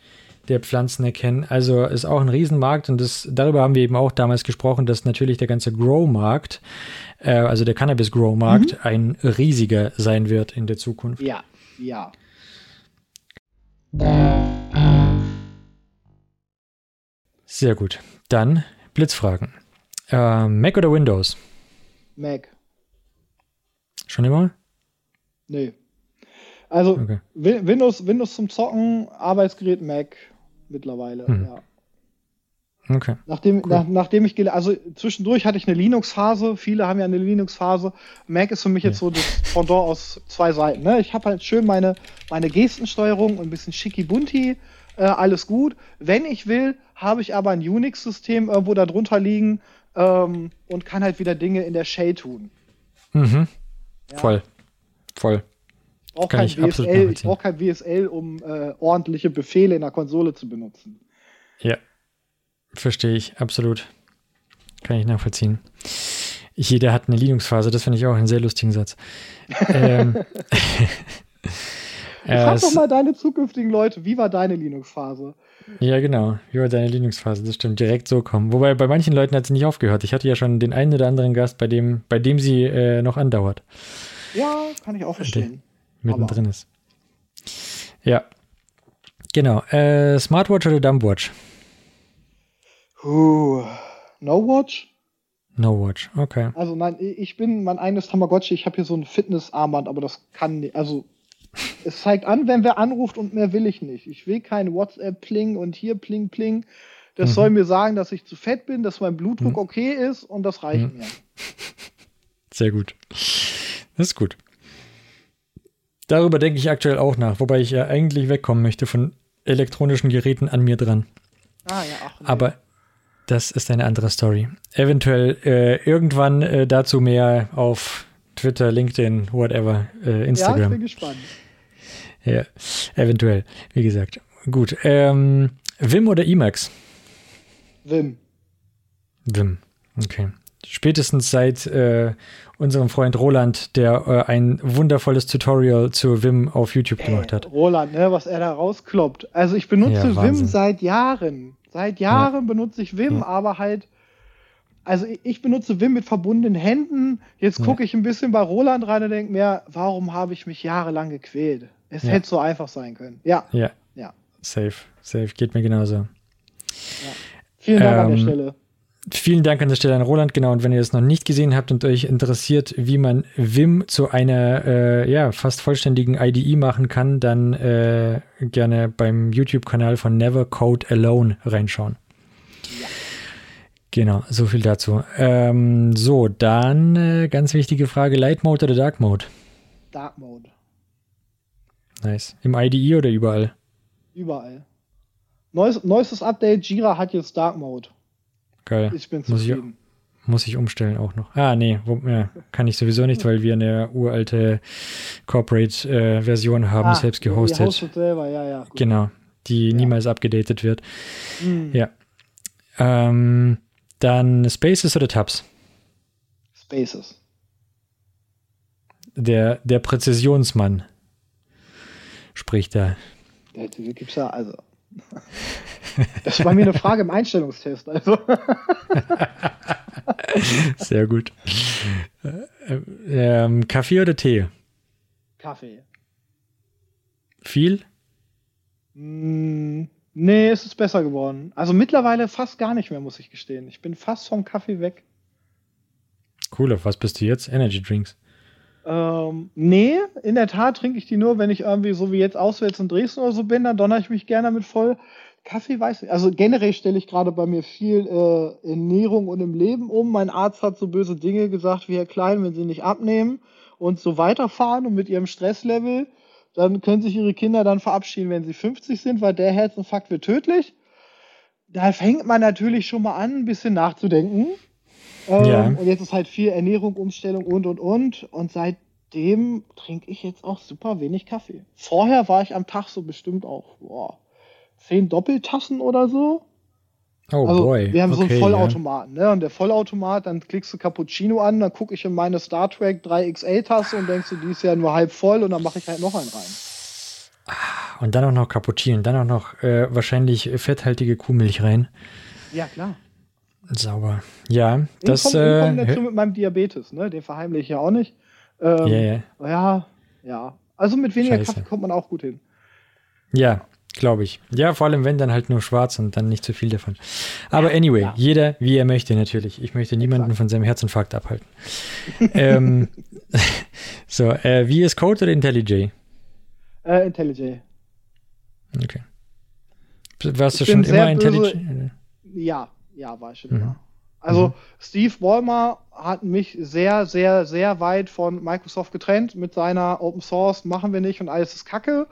der Pflanzen erkennen. Also ist auch ein Riesenmarkt und das, darüber haben wir eben auch damals gesprochen, dass natürlich der ganze Grow-Markt äh, also der Cannabis-Grow-Markt, mhm. ein riesiger sein wird in der Zukunft. Ja, ja. Sehr gut. Dann Blitzfragen. Äh, Mac oder Windows? Mac. Schon immer? Nee. Also okay. Windows, Windows zum Zocken, Arbeitsgerät Mac mittlerweile, mhm. ja. Okay. Nachdem, cool. nach, nachdem ich, also zwischendurch hatte ich eine Linux-Phase, viele haben ja eine Linux-Phase. Mac ist für mich jetzt so das Pendant aus zwei Seiten. Ne? Ich habe halt schön meine, meine Gestensteuerung und ein bisschen schicki-bunti, äh, alles gut. Wenn ich will, habe ich aber ein Unix-System irgendwo darunter liegen ähm, und kann halt wieder Dinge in der Shell tun. Mhm. Ja. Voll. Voll. Brauch kein ich WSL, ich brauche kein WSL, um äh, ordentliche Befehle in der Konsole zu benutzen. Ja, Verstehe ich, absolut. Kann ich nachvollziehen. Jeder hat eine Linux-Phase, das finde ich auch einen sehr lustigen Satz. ähm, <laughs> Frag doch mal deine zukünftigen Leute, wie war deine Linux-Phase? Ja, genau. Wie war deine Linux-Phase? Das stimmt, direkt so kommen. Wobei bei manchen Leuten hat sie nicht aufgehört. Ich hatte ja schon den einen oder anderen Gast, bei dem, bei dem sie äh, noch andauert. Ja, kann ich auch verstehen. mittendrin ist. Ja. Genau. Äh, Smartwatch oder Dumbwatch? Uh, no Watch? No Watch, okay. Also nein, ich bin mein eigenes Tamagotchi. Ich habe hier so ein Fitnessarmband, aber das kann nicht. Also es zeigt an, wenn wer anruft und mehr will ich nicht. Ich will kein WhatsApp-Pling und hier Pling Pling. Das mhm. soll mir sagen, dass ich zu fett bin, dass mein Blutdruck mhm. okay ist und das reicht mhm. mir. Sehr gut. Das ist gut. Darüber denke ich aktuell auch nach, wobei ich ja eigentlich wegkommen möchte von elektronischen Geräten an mir dran. Ah ja, ach. Nee. Aber das ist eine andere Story. Eventuell äh, irgendwann äh, dazu mehr auf Twitter, LinkedIn, whatever, äh, Instagram. Ja, ich bin gespannt. Ja, eventuell, wie gesagt. Gut. Ähm, Vim oder Emacs? Vim. Vim, okay. Spätestens seit äh, unserem Freund Roland, der äh, ein wundervolles Tutorial zu Vim auf YouTube gemacht hat. Roland, ne, was er da rauskloppt. Also ich benutze ja, Vim seit Jahren. Seit Jahren ja. benutze ich Wim, ja. aber halt, also ich benutze Wim mit verbundenen Händen. Jetzt gucke ich ein bisschen bei Roland rein und denke mir, warum habe ich mich jahrelang gequält? Es hätte so einfach sein können. Ja. Ja. Ja. Safe. Safe. Geht mir genauso. Vielen Dank ähm, an der ähm, Stelle. Vielen Dank an der Stelle an Roland. Genau, und wenn ihr es noch nicht gesehen habt und euch interessiert, wie man Vim zu einer äh, ja, fast vollständigen IDE machen kann, dann äh, gerne beim YouTube-Kanal von Never Code Alone reinschauen. Genau, so viel dazu. Ähm, so, dann äh, ganz wichtige Frage: Light Mode oder Dark Mode? Dark Mode. Nice. Im IDE oder überall? Überall. Neues, neuestes Update: Jira hat jetzt Dark Mode. Geil. Ich bin zufrieden. Muss ich, muss ich umstellen auch noch. Ah, nee, wo, ja, kann ich sowieso nicht, weil wir eine uralte Corporate-Version äh, haben, ah, selbst gehostet. Hostet selber, ja, ja. Gut. Genau, die ja. niemals abgedatet wird. Mhm. Ja. Ähm, dann Spaces oder Tabs? Spaces. Der, der Präzisionsmann spricht da. Ja, gibt's ja, also <laughs> das war mir eine Frage im Einstellungstest. Also. <laughs> Sehr gut. Ähm, Kaffee oder Tee? Kaffee. Viel? Mm, nee, es ist besser geworden. Also mittlerweile fast gar nicht mehr, muss ich gestehen. Ich bin fast vom Kaffee weg. Cool, auf was bist du jetzt? Energy Drinks? Ähm, nee, in der Tat trinke ich die nur, wenn ich irgendwie so wie jetzt auswärts in Dresden oder so bin, dann donner ich mich gerne mit voll. Kaffee weiß ich. Also generell stelle ich gerade bei mir viel äh, Ernährung und im Leben um. Mein Arzt hat so böse Dinge gesagt wie Herr Klein, wenn Sie nicht abnehmen und so weiterfahren und mit Ihrem Stresslevel, dann können sich Ihre Kinder dann verabschieden, wenn sie 50 sind, weil der Herzinfarkt wird tödlich. Da fängt man natürlich schon mal an, ein bisschen nachzudenken. Ähm, ja. Und jetzt ist halt viel Ernährung, Umstellung und und und. Und seitdem trinke ich jetzt auch super wenig Kaffee. Vorher war ich am Tag so bestimmt auch boah, zehn Doppeltassen oder so. Oh also, boy. Wir haben okay, so einen Vollautomaten, ja. ne? Und der Vollautomat, dann klickst du Cappuccino an, dann gucke ich in meine Star Trek 3XL-Tasse und denkst du, die ist ja nur halb voll und dann mache ich halt noch einen rein. Ah, und dann auch noch Cappuccino und dann auch noch äh, wahrscheinlich fetthaltige Kuhmilch rein. Ja, klar. Sauber. Ja, das. Äh, kommt dazu mit meinem Diabetes, ne? Den verheimliche ich ja auch nicht. Ähm, yeah, yeah. Ja, ja. Also mit weniger Scheiße. Kaffee kommt man auch gut hin. Ja, glaube ich. Ja, vor allem wenn dann halt nur schwarz und dann nicht zu viel davon. Aber anyway, ja. jeder wie er möchte natürlich. Ich möchte niemanden Exakt. von seinem Herzinfarkt abhalten. <laughs> ähm, <laughs> so, äh, wie ist Code oder IntelliJ? Äh, IntelliJ. Okay. Warst ich du schon immer IntelliJ? Ja, ja, war ich schon mhm. immer. Also mhm. Steve Ballmer hat mich sehr, sehr, sehr weit von Microsoft getrennt mit seiner Open Source machen wir nicht und alles ist Kacke.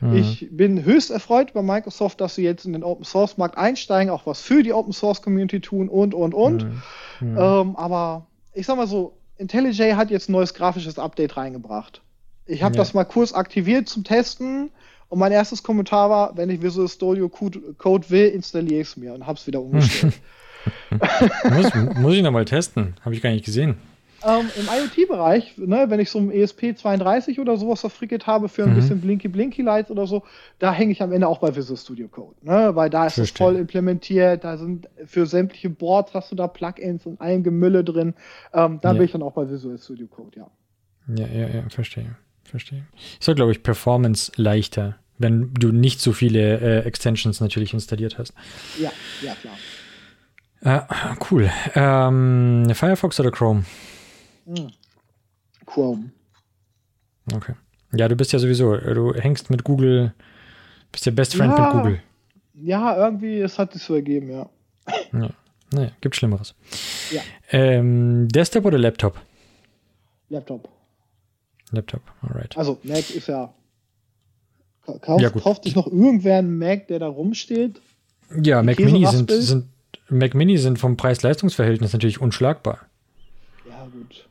Mhm. Ich bin höchst erfreut bei Microsoft, dass sie jetzt in den Open Source Markt einsteigen, auch was für die Open Source Community tun und und und. Mhm. mhm. Ähm, aber ich sag mal so, IntelliJ hat jetzt ein neues grafisches Update reingebracht. Ich habe ja. das mal kurz aktiviert zum Testen und mein erstes Kommentar war, wenn ich Visual Studio Code will, installiere ich es mir und habe es wieder umgestellt. <laughs> muss, muss ich nochmal testen. Habe ich gar nicht gesehen. Ähm, Im IoT-Bereich, ne, wenn ich so ein ESP32 oder sowas verfrickelt habe für ein mhm. bisschen Blinky-Blinky-Lights oder so, da hänge ich am Ende auch bei Visual Studio Code. Ne, weil da ist es voll implementiert, da sind für sämtliche Boards hast du da Plugins und allen Gemülle drin. Ähm, da ja. bin ich dann auch bei Visual Studio Code, ja. Ja, ja, ja, verstehe verstehe. Ist so, glaube ich, Performance leichter, wenn du nicht so viele äh, Extensions natürlich installiert hast. Ja, ja, klar. Äh, cool. Ähm, Firefox oder Chrome? Hm. Chrome. Okay. Ja, du bist ja sowieso, du hängst mit Google, bist der Best Friend ja, mit Google. Ja, irgendwie, es hat sich so ergeben, ja. ja. Naja, gibt Schlimmeres. Ja. Ähm, Desktop oder Laptop? Laptop. Laptop, alright. Also Mac ist ja. Kauf, ja, kauft sich noch irgendwer einen Mac, der da rumsteht? Ja, Mac Mini sind, sind, Mac Mini sind vom Preis-Leistungs-Verhältnis natürlich unschlagbar. Ja, gut.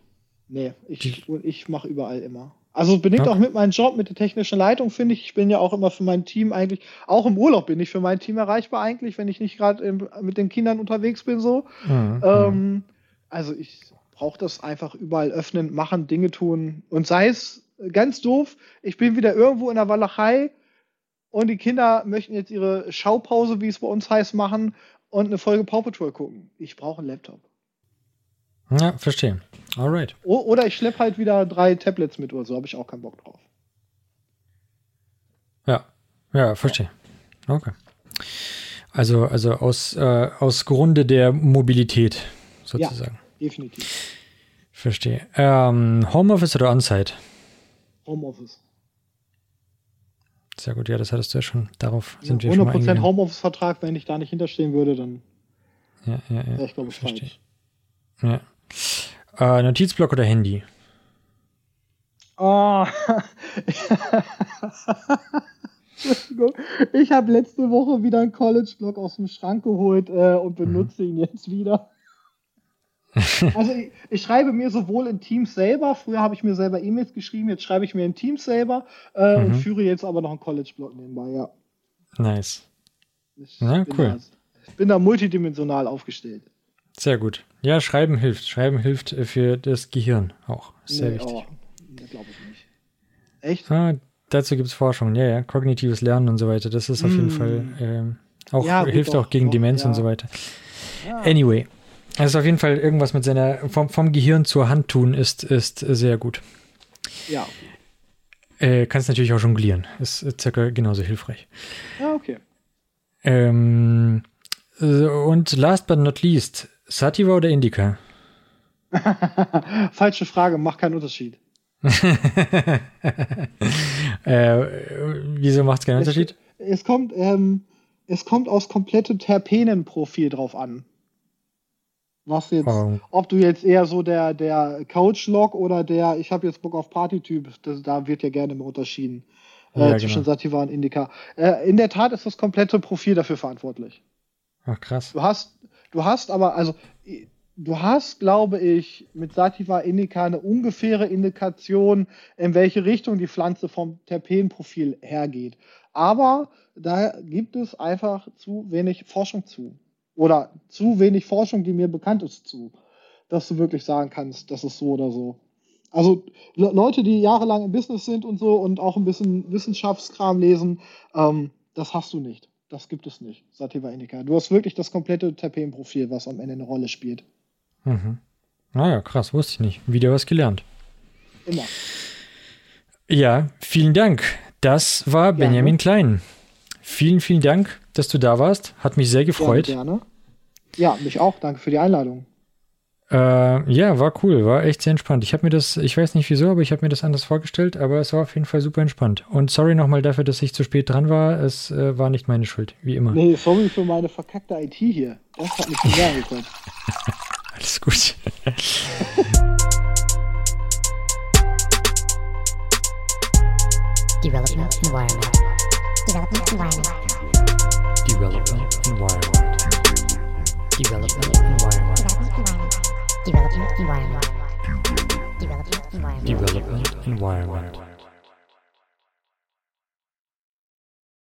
Nee, ich, ich mache überall immer. Also bedingt okay. auch mit meinem Job, mit der technischen Leitung, finde ich. Ich bin ja auch immer für mein Team eigentlich, auch im Urlaub bin ich für mein Team erreichbar eigentlich, wenn ich nicht gerade mit den Kindern unterwegs bin so. Mhm. Ähm, also ich brauche das einfach überall öffnen, machen, Dinge tun. Und sei es ganz doof, ich bin wieder irgendwo in der Walachei und die Kinder möchten jetzt ihre Schaupause, wie es bei uns heißt, machen und eine Folge Paw Patrol gucken. Ich brauche einen Laptop. Ja, verstehe. Alright. O oder ich schleppe halt wieder drei Tablets mit oder so, habe ich auch keinen Bock drauf. Ja, ja, verstehe. Okay. Also, also aus, äh, aus Grunde der Mobilität sozusagen. Ja, definitiv. Verstehe. Ähm, Homeoffice oder On-Site? Homeoffice. Sehr gut, ja, das hattest du ja schon. Darauf ja, sind wir 100% schon mal 100% Homeoffice-Vertrag, wenn ich da nicht hinterstehen würde, dann ja, ja, ja. ich glaube, verstehe. Ja. Äh, Notizblock oder Handy? Oh. <laughs> ich habe letzte Woche wieder einen College-Blog aus dem Schrank geholt äh, und benutze mhm. ihn jetzt wieder. also ich, ich, schreibe mir sowohl in Teams selber, früher habe ich mir selber E-Mails geschrieben, jetzt schreibe ich mir in Teams selber äh, mhm. und führe jetzt aber noch einen College-Blog nebenbei, ja. Nice. Ich ja, cool. Da, ich bin da multidimensional aufgestellt. Sehr gut. Ja, Schreiben hilft. Schreiben hilft für das Gehirn auch. Sehr nee, wichtig. Oh, glaube ich nicht. Echt? Ah, dazu gibt es Forschung. Ja, ja. Kognitives Lernen und so weiter. Das ist auf mm. jeden Fall ähm, auch, ja, hilft auch gegen doch, Demenz ja. und so weiter. Ja. Anyway. Also auf jeden Fall irgendwas mit seiner, vom, vom Gehirn zur Hand tun ist, ist sehr gut. Ja. Äh, kannst natürlich auch jonglieren. Ist circa genauso hilfreich. Ja, okay. Ähm, äh, und last but not least, Sativa oder Indica? <laughs> Falsche Frage, macht keinen Unterschied. <laughs> äh, wieso macht es keinen Unterschied? Es kommt, ähm, es kommt aus komplettem Terpenenprofil drauf an. Was jetzt, oh. ob du jetzt eher so der, der Couch-Log oder der, ich habe jetzt Bock auf Party-Typ, da wird ja gerne immer unterschieden äh, ja, zwischen genau. Sativa und Indica. Äh, in der Tat ist das komplette Profil dafür verantwortlich. Ach krass. Du hast, du hast aber, also du hast, glaube ich, mit Sativa Indica eine ungefähre Indikation, in welche Richtung die Pflanze vom Terpenprofil hergeht. Aber da gibt es einfach zu wenig Forschung zu. Oder zu wenig Forschung, die mir bekannt ist, zu. Dass du wirklich sagen kannst, das ist so oder so. Also Leute, die jahrelang im Business sind und so und auch ein bisschen Wissenschaftskram lesen, ähm, das hast du nicht. Das gibt es nicht, Sativa Indica. Du hast wirklich das komplette Terpenprofil, was am Ende eine Rolle spielt. Mhm. Naja, krass, wusste ich nicht. Wieder was gelernt. Immer. Ja, vielen Dank. Das war Benjamin Klein. Vielen, vielen Dank, dass du da warst. Hat mich sehr gefreut. Gerne, gerne. Ja, mich auch. Danke für die Einladung. Äh, ja, war cool, war echt sehr entspannt. Ich habe mir das, ich weiß nicht wieso, aber ich habe mir das anders vorgestellt, aber es war auf jeden Fall super entspannt. Und sorry nochmal dafür, dass ich zu spät dran war. Es äh, war nicht meine Schuld, wie immer. Nee, sorry für meine verkackte IT hier. Das hat mich sehr gekommen. <laughs> Alles gut. <laughs> Development environment. Development environment. Development environment. Development environment. Development environment. Development environment. Development environment.